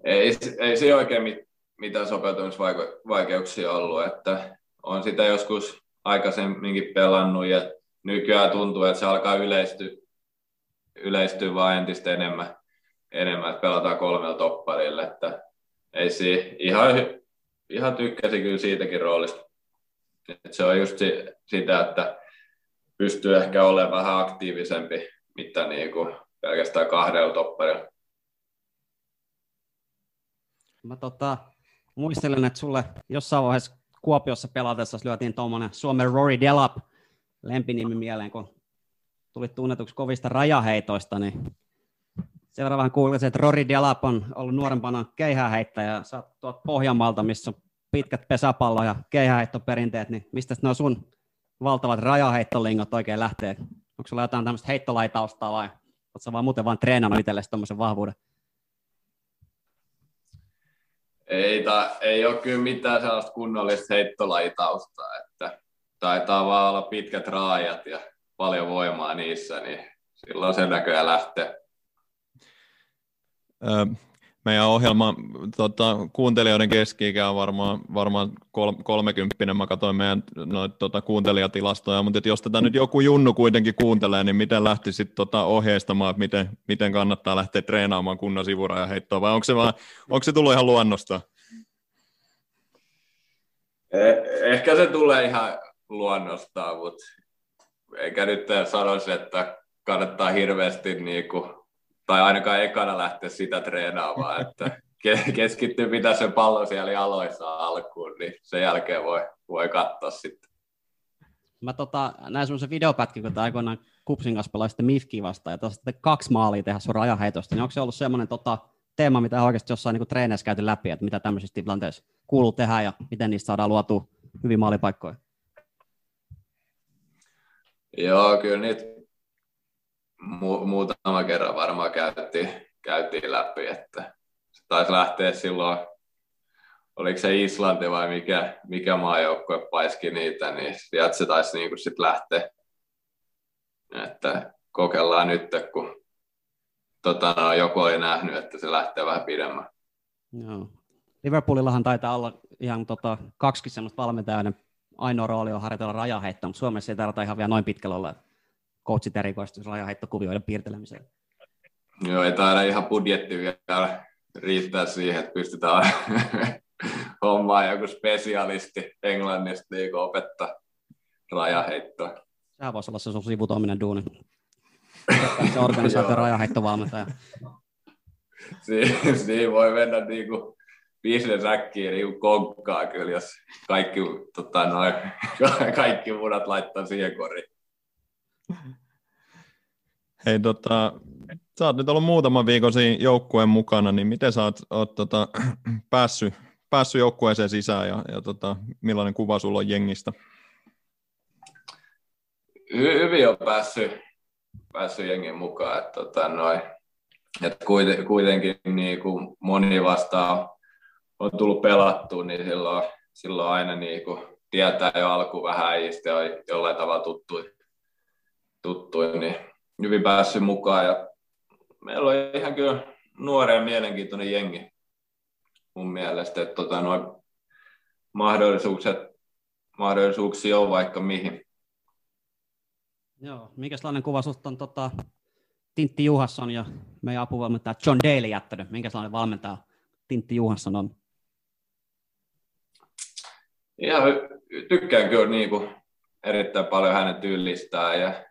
S4: Ei, ei se oikein mit, mitään sopeutumisvaikeuksia ollut, että on sitä joskus aikaisemminkin pelannut ja nykyään tuntuu, että se alkaa yleistyä, yleistyä vaan entistä enemmän, enemmän että pelataan kolmella topparilla, että ei si, ihan, ihan tykkäsin kyllä siitäkin roolista. Et se on just si, sitä, että pystyy ehkä olemaan vähän aktiivisempi, mitä niin kuin pelkästään kahdella topparilla.
S3: Mä tota, muistelen, että sulle jossain vaiheessa Kuopiossa pelatessa lyötiin tuommoinen Suomen Rory Delap lempinimi mieleen, kun tulit tunnetuksi kovista rajaheitoista, niin sen verran vähän kuulisin, että Rory Delap on ollut nuorempana keihäheittäjä. Sä oot tuot Pohjanmaalta, missä on pitkät pesäpallo- ja keihäheittoperinteet, niin mistä ne on sun valtavat rajaheittolingot oikein lähtee? Onko sulla jotain tämmöistä heittolaitaustaa vai oletko vaan muuten vaan treenannut itsellesi tuommoisen vahvuuden?
S4: Ei, ta, ei ole kyllä mitään sellaista kunnollista heittolaitaustaa, että taitaa vaan olla pitkät raajat ja paljon voimaa niissä, niin silloin se näköjään lähtee
S2: meidän ohjelma tota, kuuntelijoiden keski on varmaan, varmaan kol, 30. Mä katsoin meidän noita tota, kuuntelijatilastoja, mutta jos tätä nyt joku junnu kuitenkin kuuntelee, niin miten lähtisit tota, ohjeistamaan, että miten, miten kannattaa lähteä treenaamaan kunnon sivuraja heittoa, vai onko se, vaan, onko se tullut ihan luonnosta?
S4: Eh, ehkä se tulee ihan luonnostaan, mutta eikä nyt sanoisi, että kannattaa hirveästi niin kuin tai ainakaan ekana lähteä sitä treenaamaan, että keskittyy pitää sen pallon siellä aloissa alkuun, niin sen jälkeen voi, voi katsoa sitten.
S3: Mä tota, näin semmoisen videopätkin, kun aikoinaan Kupsin kanssa pelaa sitten Mifki vastaan, ja tuossa kaksi maalia tehdä sun rajaheitosta, niin onko se ollut semmoinen tota, teema, mitä on oikeasti jossain niin treeneissä käyty läpi, että mitä tämmöisissä tilanteissa kuuluu tehdä ja miten niistä saadaan luotua hyvin maalipaikkoja?
S4: Joo, kyllä niitä mu- muutama kerran varmaan käytiin, käytiin läpi, että se taisi lähteä silloin, oliko se Islanti vai mikä, mikä maajoukkue paiski niitä, niin sieltä se taisi niin sit lähteä. Että kokeillaan nyt, kun tota, no, joku oli nähnyt, että se lähtee vähän pidemmän.
S3: Joo. Liverpoolillahan taitaa olla ihan tota, kaksi semmoista valmentajaa, ainoa rooli on harjoitella rajaheittoa, mutta Suomessa ei tarvita ihan vielä noin pitkällä olla coachit erikoistuisi rajaheittokuvioiden piirtelemiseen.
S4: Joo, ei taida ihan budjetti vielä riittää siihen, että pystytään [LAUGHS] hommaan joku spesialisti englannista niin opettaa rajaheittoa.
S3: Sehän voisi olla se sun sivutoiminen duuni. se organisaatio [LAUGHS] rajaheittovalmentaja.
S4: Siinä, [LAUGHS] siinä voi mennä niin kuin bisnesäkkiin niin kuin konkkaa kyllä, jos kaikki, tota, noin, [LAUGHS] kaikki munat laittaa siihen koriin.
S2: Hei, tota, sä oot nyt ollut muutaman viikon siinä joukkueen mukana, niin miten sä oot, oot tota, [CLEARS THROAT] päässyt, päässyt joukkueeseen sisään ja, ja tota, millainen kuva sulla on jengistä?
S4: Hy- hyvin on päässyt, päässyt jengin mukaan. Että, tota, noi, että kuitenkin niin kuin moni vastaan on tullut pelattua, niin silloin, silloin aina niin kuin tietää jo alku vähän äijistä ja jollain tavalla tuttu, tuttuja, niin hyvin päässyt mukaan. Ja meillä on ihan kyllä nuori mielenkiintoinen jengi mun mielestä, että tota, noin mahdollisuukset, mahdollisuuksia on vaikka mihin.
S3: Joo, minkälainen kuva susta on tota, Tintti Juhasson ja meidän apuvalmentaja John Daly jättänyt? Minkälainen valmentaja Tintti Juhasson on?
S4: Ihan tykkään kyllä niin kuin erittäin paljon hänen tyylistään ja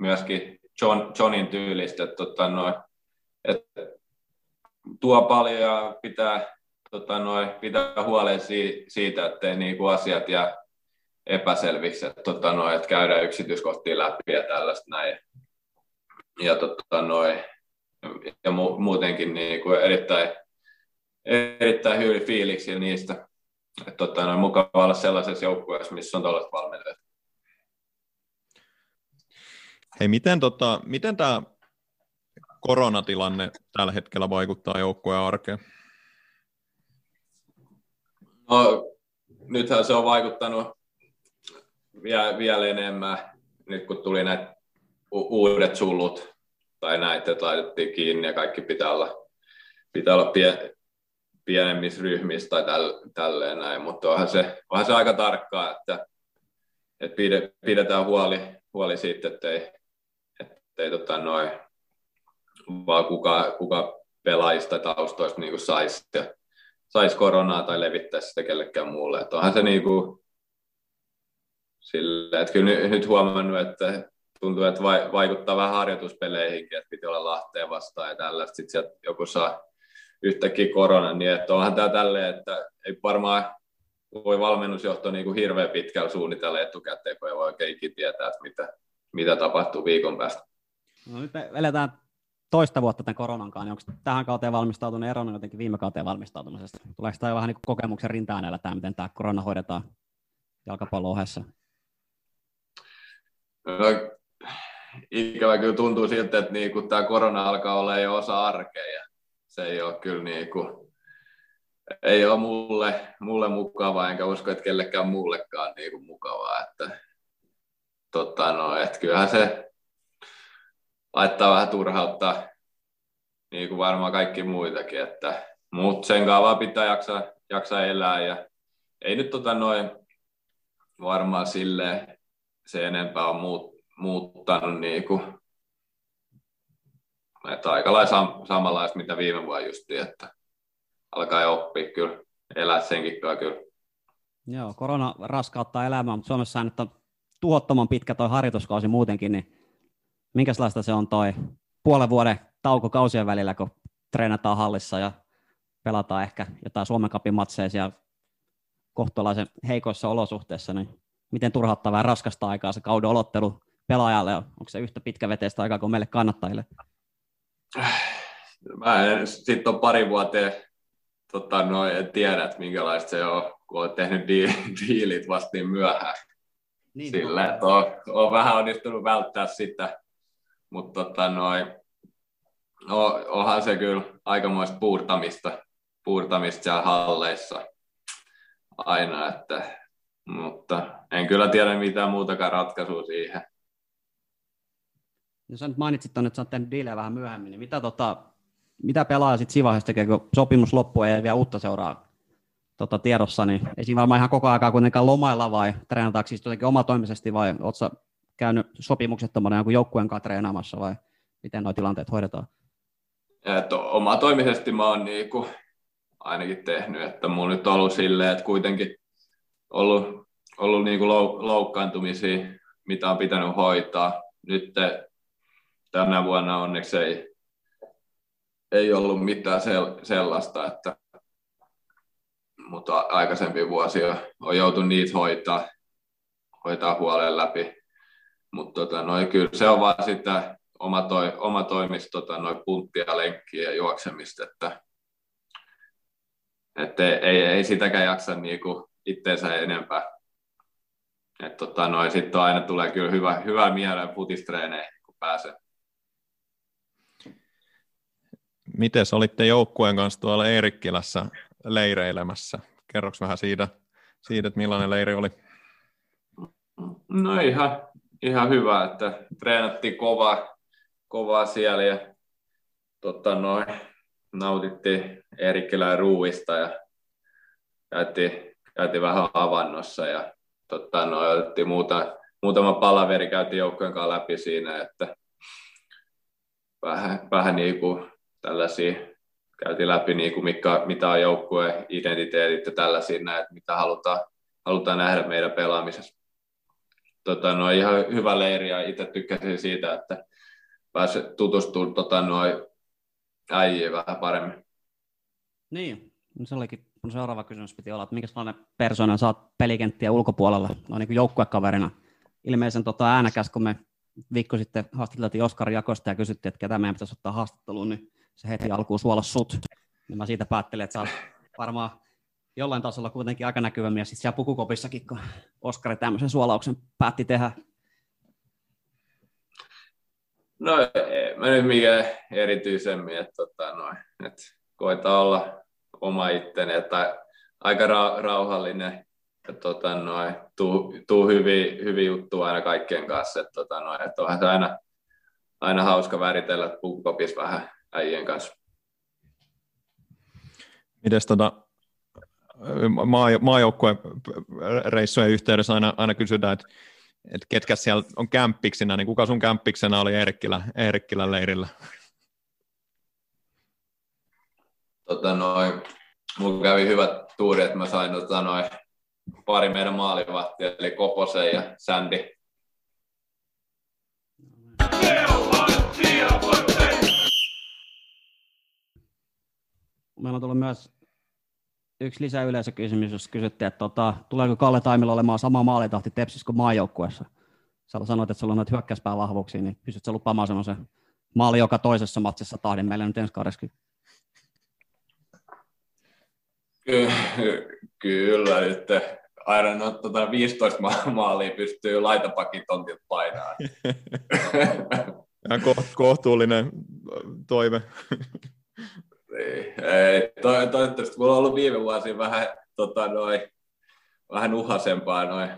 S4: myöskin John, Johnin tyylistä, että, tota, noin, että tuo paljon ja pitää, tota, noin, pitää huolen siitä, ettei niin kuin asiat jää epäselviksi, että, tota, noin, että käydään yksityiskohtia läpi ja tällaista näin. Ja, tota, noin, ja mu- muutenkin niin kuin erittäin, erittäin hyvin fiiliksi niistä. Että, tota, noin, mukava olla sellaisessa joukkueessa, missä on tällaiset valmentajat.
S2: Hei, miten, tota, miten tämä koronatilanne tällä hetkellä vaikuttaa joukkueen arkeen?
S4: No, nythän se on vaikuttanut vielä, vielä enemmän, nyt kun tuli näitä uudet sullut tai näitä, että laitettiin kiinni ja kaikki pitää olla, pitää olla pie, pienemmissä ryhmissä tai täl, tälleen näin, mutta onhan se, onhan se aika tarkkaa, että, että pidetään huoli, huoli siitä, ettei, ettei tota noin, vaan kuka, kuka pelaajista taustoista niin saisi sais koronaa tai levittäisi sitä kellekään muulle. Että onhan se niin kuin, sille, että kyllä nyt, nyt huomannut, että tuntuu, että vaikuttaa vähän harjoituspeleihinkin, että piti olla Lahteen vastaan ja tällaista. Sitten sieltä joku saa yhtäkkiä korona, niin että onhan tämä tälleen, että ei varmaan voi valmennusjohto niin kuin hirveän pitkällä suunnitella etukäteen, kun ei voi oikein ikinä tietää, että mitä, mitä tapahtuu viikon päästä.
S3: No nyt me eletään toista vuotta tämän koronankaan, niin onko tähän kauteen valmistautunut erona jotenkin viime kauteen valmistautumisesta? Tuleeko tämä vähän niin kuin kokemuksen rinta tämä, miten tämä korona hoidetaan jalkapallon ohessa?
S4: No, ikävä kyllä tuntuu siltä, että niin tämä korona alkaa olla jo osa arkea. Se ei ole kyllä niin kuin, ei ole mulle, mulle mukavaa, enkä usko, että kellekään muullekaan niin kuin mukavaa. Että, tota no, että kyllähän se laittaa vähän turhauttaa, niin kuin varmaan kaikki muitakin, että, mutta sen kanssa pitää jaksaa, jaksaa elää ja ei nyt tota noin varmaan sille se enempää on muut, muuttanut niin kuin, että aika lailla sam, samanlaista, mitä viime vuonna justi, että alkaa oppia kyllä, elää senkin kanssa kyllä.
S3: Joo, korona raskauttaa elämää, mutta Suomessa nyt on tuhottoman pitkä toi harjoituskausi muutenkin, niin minkälaista se on toi puolen vuoden tauko kausien välillä, kun treenataan hallissa ja pelataan ehkä jotain Suomen kapin matseja siellä kohtalaisen heikoissa olosuhteissa, niin miten turhauttavaa ja raskasta aikaa se kauden olottelu pelaajalle on? Onko se yhtä pitkäveteistä aikaa kuin meille kannattajille?
S4: Mä en sitten on pari vuoteen tota, no, en tiedä, että minkälaista se on, kun on tehnyt [LAUGHS] diilit vasta niin myöhään. Niin, Sillä, että on, on, vähän onnistunut välttää sitä, mutta tota, noin, no, onhan se kyllä aikamoista puurtamista, puurtamista siellä halleissa aina, että, mutta en kyllä tiedä mitään muutakaan ratkaisua siihen.
S3: No sä nyt mainitsit tuonne, että sä oot tehnyt diilejä vähän myöhemmin, niin mitä, tota, mitä pelaaja sitten Sivahessa tekee, kun sopimus loppuu ja ei vielä uutta seuraa tota, tiedossa, niin ei siinä varmaan ihan koko aikaa kuitenkaan lomailla vai treenataanko siis jotenkin omatoimisesti vai ootko käynyt sopimuksettomana jonkun joukkueen kanssa treenaamassa vai miten nuo tilanteet hoidetaan?
S4: Että omatoimisesti mä oon niinku ainakin tehnyt, että mulla nyt on ollut silleen, että kuitenkin ollut, ollut niinku loukkaantumisia, mitä on pitänyt hoitaa. Nyt tänä vuonna onneksi ei, ei ollut mitään sellaista, että, mutta aikaisempi vuosia on joutunut niitä hoitaa, hoitaa huolen läpi. Mutta tota, noi, kyllä se on vaan sitä oma, toi, oma toimisto, tota, noin punttia, lenkkiä ja juoksemista, että, että ei, ei, sitäkään jaksa niinku itteensä enempää. Tota, sitten aina tulee kyllä hyvä, hyvä mieleen futistreeneihin, kun pääsee.
S2: Miten olitte joukkueen kanssa tuolla Eerikkilässä leireilemässä? Kerroks vähän siitä, siitä, että millainen leiri oli?
S4: No ihan, ihan hyvä, että treenattiin kovaa, kovaa siellä ja tota, noin, nautittiin Eerikkilän ruuista ja käytiin, käytiin vähän avannossa ja tota, noin, otettiin muuta, muutama palaveri käytiin joukkojen kanssa läpi siinä, että vähän, vähän niin kuin tällaisia käytiin läpi, niin kuin mikä, mitä on joukkueen identiteetit ja tällaisia, että mitä halutaan, halutaan nähdä meidän pelaamisessa. Tota, no, ihan hyvä leiri ja itse tykkäsin siitä, että pääsi tutustumaan tota, noin äijiin vähän paremmin.
S3: Niin, no se olikin mun seuraava kysymys piti olla, että minkä sellainen persona saat pelikenttiä ulkopuolella, no niin kuin joukkuekaverina. Ilmeisen tota äänekäs, kun me viikko sitten haastateltiin Oskar Jakosta ja kysyttiin, että ketä meidän pitäisi ottaa haastatteluun, niin se heti alkuun suola sut. Niin mä siitä päättelin, että sä oot varmaan jollain tasolla kuitenkin aika näkyvä mies sitten siellä pukukopissakin, kun Oskari tämmöisen suolauksen päätti tehdä.
S4: No ei mä nyt mikään erityisemmin, että, tota, no, että koita olla oma itteni, että aika ra- rauhallinen ja tota, no, tuu, tuu hyviä, hyviä juttuja aina kaikkien kanssa, että, tota, no, että onhan se aina, aina hauska väritellä pukukopissa vähän äijien kanssa.
S2: Mites tota, maa, maajoukkueen reissujen yhteydessä aina, aina kysytään, että, että ketkä siellä on kämppiksinä, niin kuka sun kämppiksenä oli Eerikkilä, Eerikkilän leirillä?
S4: Tota noin, mulla kävi hyvä tuuri, että mä sain tota noin, pari meidän maalivahtia, eli Koposen ja Sandy.
S3: Meillä on tullut myös yksi lisäyleisökysymys, jos kysyttiin, että tota, tuleeko Kalle Taimilla olemaan sama maalitahti Tepsissä kuin maajoukkueessa? Sä sanoit, että sulla on noita hyökkäyspäävahvuuksia, niin pystytkö lupaamaan semmoisen maali joka toisessa matsissa tahdin meille nyt ensi kaudeksi?
S4: Kyllä, nyt aina no, tota 15 maalia pystyy laitapakin tontilta painaa. [LAUGHS]
S2: Ihan kohtuullinen toive.
S4: Niin, ei, to, toivottavasti mulla on ollut viime vuosina vähän, tota, noi, vähän uhasempaa noin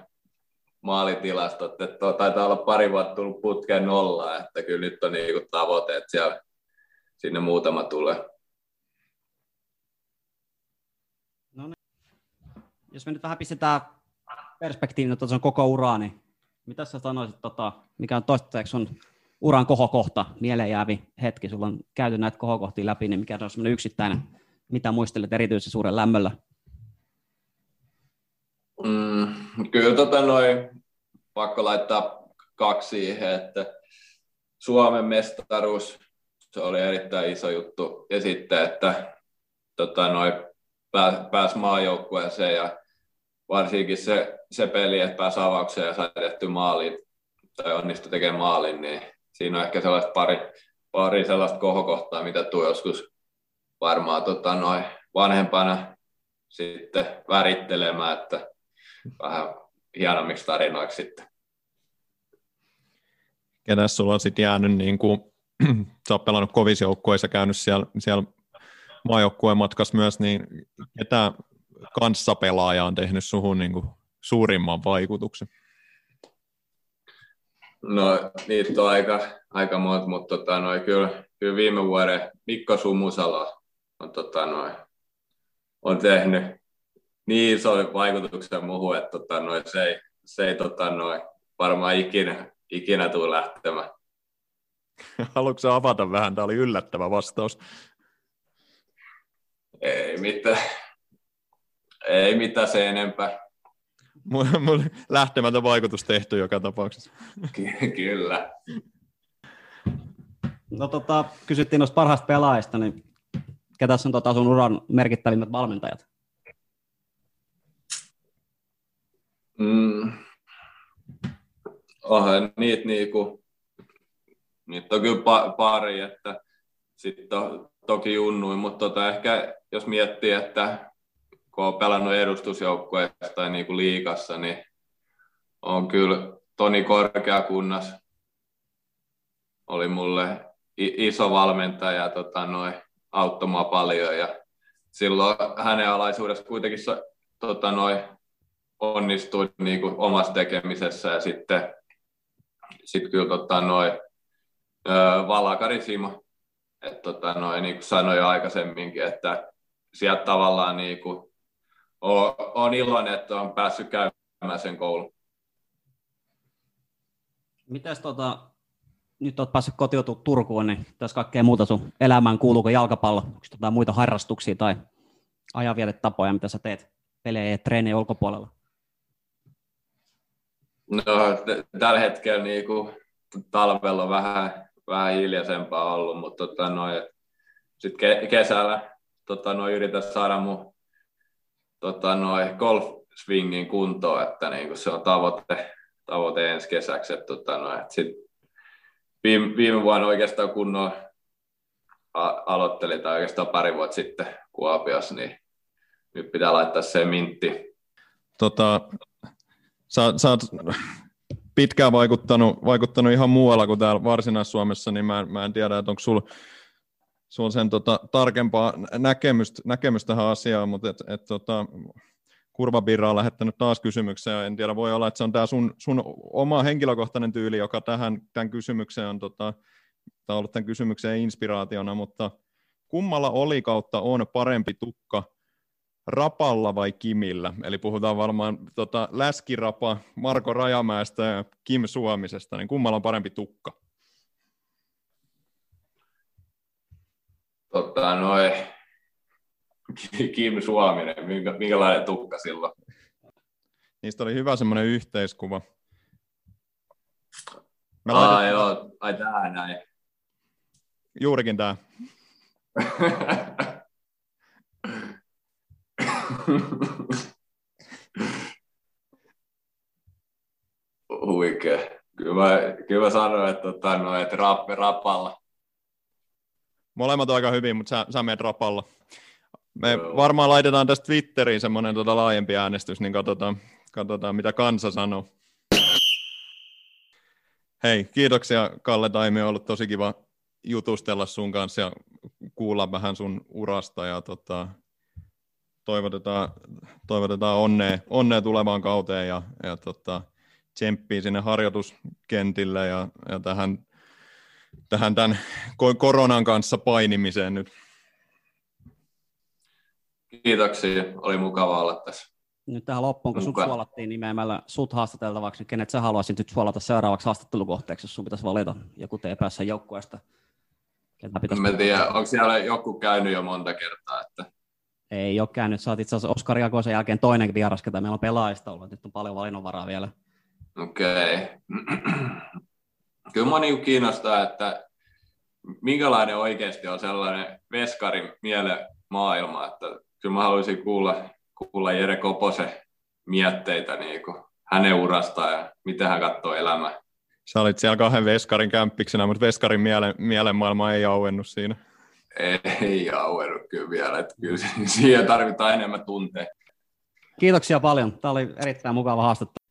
S4: maalitilastot, että taitaa olla pari vuotta tullut putkeen nollaa, että kyllä nyt on niinku tavoite, että siellä sinne muutama tulee.
S3: No niin. Jos me nyt vähän pistetään perspektiivin, että on koko uraa, niin mitä sä sanoisit, tota, mikä on toistaiseksi sun uran kohokohta, mieleen jäävi hetki, sulla on käyty näitä kohokohtia läpi, niin mikä on semmoinen yksittäinen, mitä muistelet erityisesti suuren lämmöllä?
S4: Mm, kyllä tota noin, pakko laittaa kaksi siihen, että Suomen mestaruus, se oli erittäin iso juttu, ja sitten, että tota noin, pääs, pääs maajoukkueeseen ja varsinkin se, se peli, että pääsi avaukseen ja sai tehty maalin tai onnistui tekemään maalin, niin siinä on ehkä sellaista pari, pari sellaista kohokohtaa, mitä tuu joskus varmaan tota, noin vanhempana sitten värittelemään, että vähän hienommiksi tarinoiksi sitten.
S2: Ketäs sulla on sitten jäänyt, niin kuin, [CLEARS THROAT] sä oot pelannut kovissa joukkueissa, käynyt siellä, siellä maajoukkueen matkassa myös, niin ketä kanssapelaaja on tehnyt suhun niin kuin suurimman vaikutuksen?
S4: No niitä on aika, aika monta, mutta tota, noi, kyllä, kyllä, viime vuoden Mikko Sumusalo on, tota, noi, on tehnyt niin ison vaikutuksen muuhun, että tota, noi, se ei, se ei tota, noi, varmaan ikinä, ikinä tule lähtemään.
S2: Haluatko avata vähän? Tämä oli yllättävä vastaus.
S4: Ei mitään, ei mitään se enempää.
S2: Mun lähtemätön vaikutus tehty joka tapauksessa.
S4: Ky- kyllä.
S3: No tota, kysyttiin noista parhaista pelaajista, niin ketä on tota sun uran merkittävimmät valmentajat?
S4: Mm. Onhan niitä niinku, niitä on kyllä pa- pari, että sitten to, toki junnuin, mutta tota ehkä jos miettii, että kun olen pelannut edustusjoukkueessa tai niin kuin liikassa, niin on kyllä Toni Korkeakunnas oli mulle iso valmentaja, tota, noin, auttoi paljon. Ja silloin hänen alaisuudessa kuitenkin tota, noin, onnistui niin kuin omassa tekemisessä ja sitten sit kyllä tota, noin, Valakari Simo, että tota, noin, niin kuin sanoin jo aikaisemminkin, että sieltä tavallaan niin kuin, olen iloinen, että olen päässyt käymään sen koulun.
S3: Mites tota, nyt olet päässyt kotiutua Turkuun, niin tässä kaikkea muuta sun elämään kuuluuko jalkapallo? Onko jotain muita harrastuksia tai ajanvietetapoja, mitä sä teet pelejä ja treenejä ulkopuolella?
S4: No, t- tällä hetkellä niin kuin, talvella on vähän, vähän hiljaisempaa ollut, mutta tota, sitten ke- kesällä tota, yritän saada mun tota, noi golf swingin kuntoon, että niin kuin se on tavoite, tavoite ensi kesäksi. Että, tota, no, että sit viime, viime vuonna oikeastaan kunnon aloittelin, tai oikeastaan pari vuotta sitten Kuopiossa, niin nyt pitää laittaa se mintti.
S2: Tota, sä, sä oot pitkään vaikuttanut, vaikuttanut ihan muualla kuin täällä Varsinais-Suomessa, niin mä, mä en tiedä, että onko sulla sul sen tota, tarkempaa näkemystä, näkemystä tähän asiaan, mutta et, et, tota, Kurvabirra on lähettänyt taas kysymyksiä. En tiedä, voi olla, että se on tämä sun, sun oma henkilökohtainen tyyli, joka tähän tämän kysymykseen on tota, tämä on ollut tämän kysymykseen inspiraationa, mutta kummalla oli kautta on parempi tukka, Rapalla vai Kimillä? Eli puhutaan varmaan tota, Läskirapa, Marko Rajamäestä ja Kim Suomisesta, niin kummalla on parempi tukka?
S4: Tota, noin, Kim Suominen, minkälainen tukka silloin?
S2: Niistä oli hyvä semmoinen yhteiskuva.
S4: Me Aa, laitettiin... joo, ai tää näin.
S2: Juurikin tää.
S4: Huikea. Kyllä mä, kyllä mä sanoin, että, tota, no, että rap, rapalla.
S2: Molemmat aika hyvin, mutta sä, sä menet rapalla. Me Joo. varmaan laitetaan tästä Twitteriin semmoinen tota laajempi äänestys, niin katsotaan, katsotaan mitä kansa sanoo. Hei, kiitoksia Kalle Taimi, on ollut tosi kiva jutustella sun kanssa ja kuulla vähän sun urasta ja tota, toivotetaan, toivotetaan onnea, onnea tulevaan kauteen ja, ja tota, tsemppiä sinne harjoituskentille ja, ja tähän, tähän tämän koronan kanssa painimiseen nyt.
S4: Kiitoksia, oli mukava olla tässä.
S3: Nyt tähän loppuun, kun sut suolattiin nimeämällä sut haastateltavaksi, niin kenet sä haluaisit nyt suolata seuraavaksi haastattelukohteeksi, jos sun pitäisi valita joku TPS joukkueesta?
S4: Ketä pitäisi Mä en tiedä, onko siellä joku käynyt jo monta kertaa, että
S3: ei ole käynyt. Sä oot itse asiassa Oskari Jakoisen jälkeen toinen vieras, ketä meillä on pelaajista ollut. Nyt on paljon valinnanvaraa vielä.
S4: Okei. Okay. Kyllä minua niin kiinnostaa, että minkälainen oikeasti on sellainen veskarin miele maailma, että kyllä mä haluaisin kuulla, kuulla Jere Koposen mietteitä niin kuin hänen urastaan ja miten hän katsoo elämää.
S2: Sä olit siellä kahden veskarin kämppiksenä, mutta veskarin miele, mielenmaailma ei auennut siinä
S4: ei auennut kyllä vielä. Että kyllä siihen tarvitaan enemmän tunteja.
S3: Kiitoksia paljon. Tämä oli erittäin mukava haastattelu.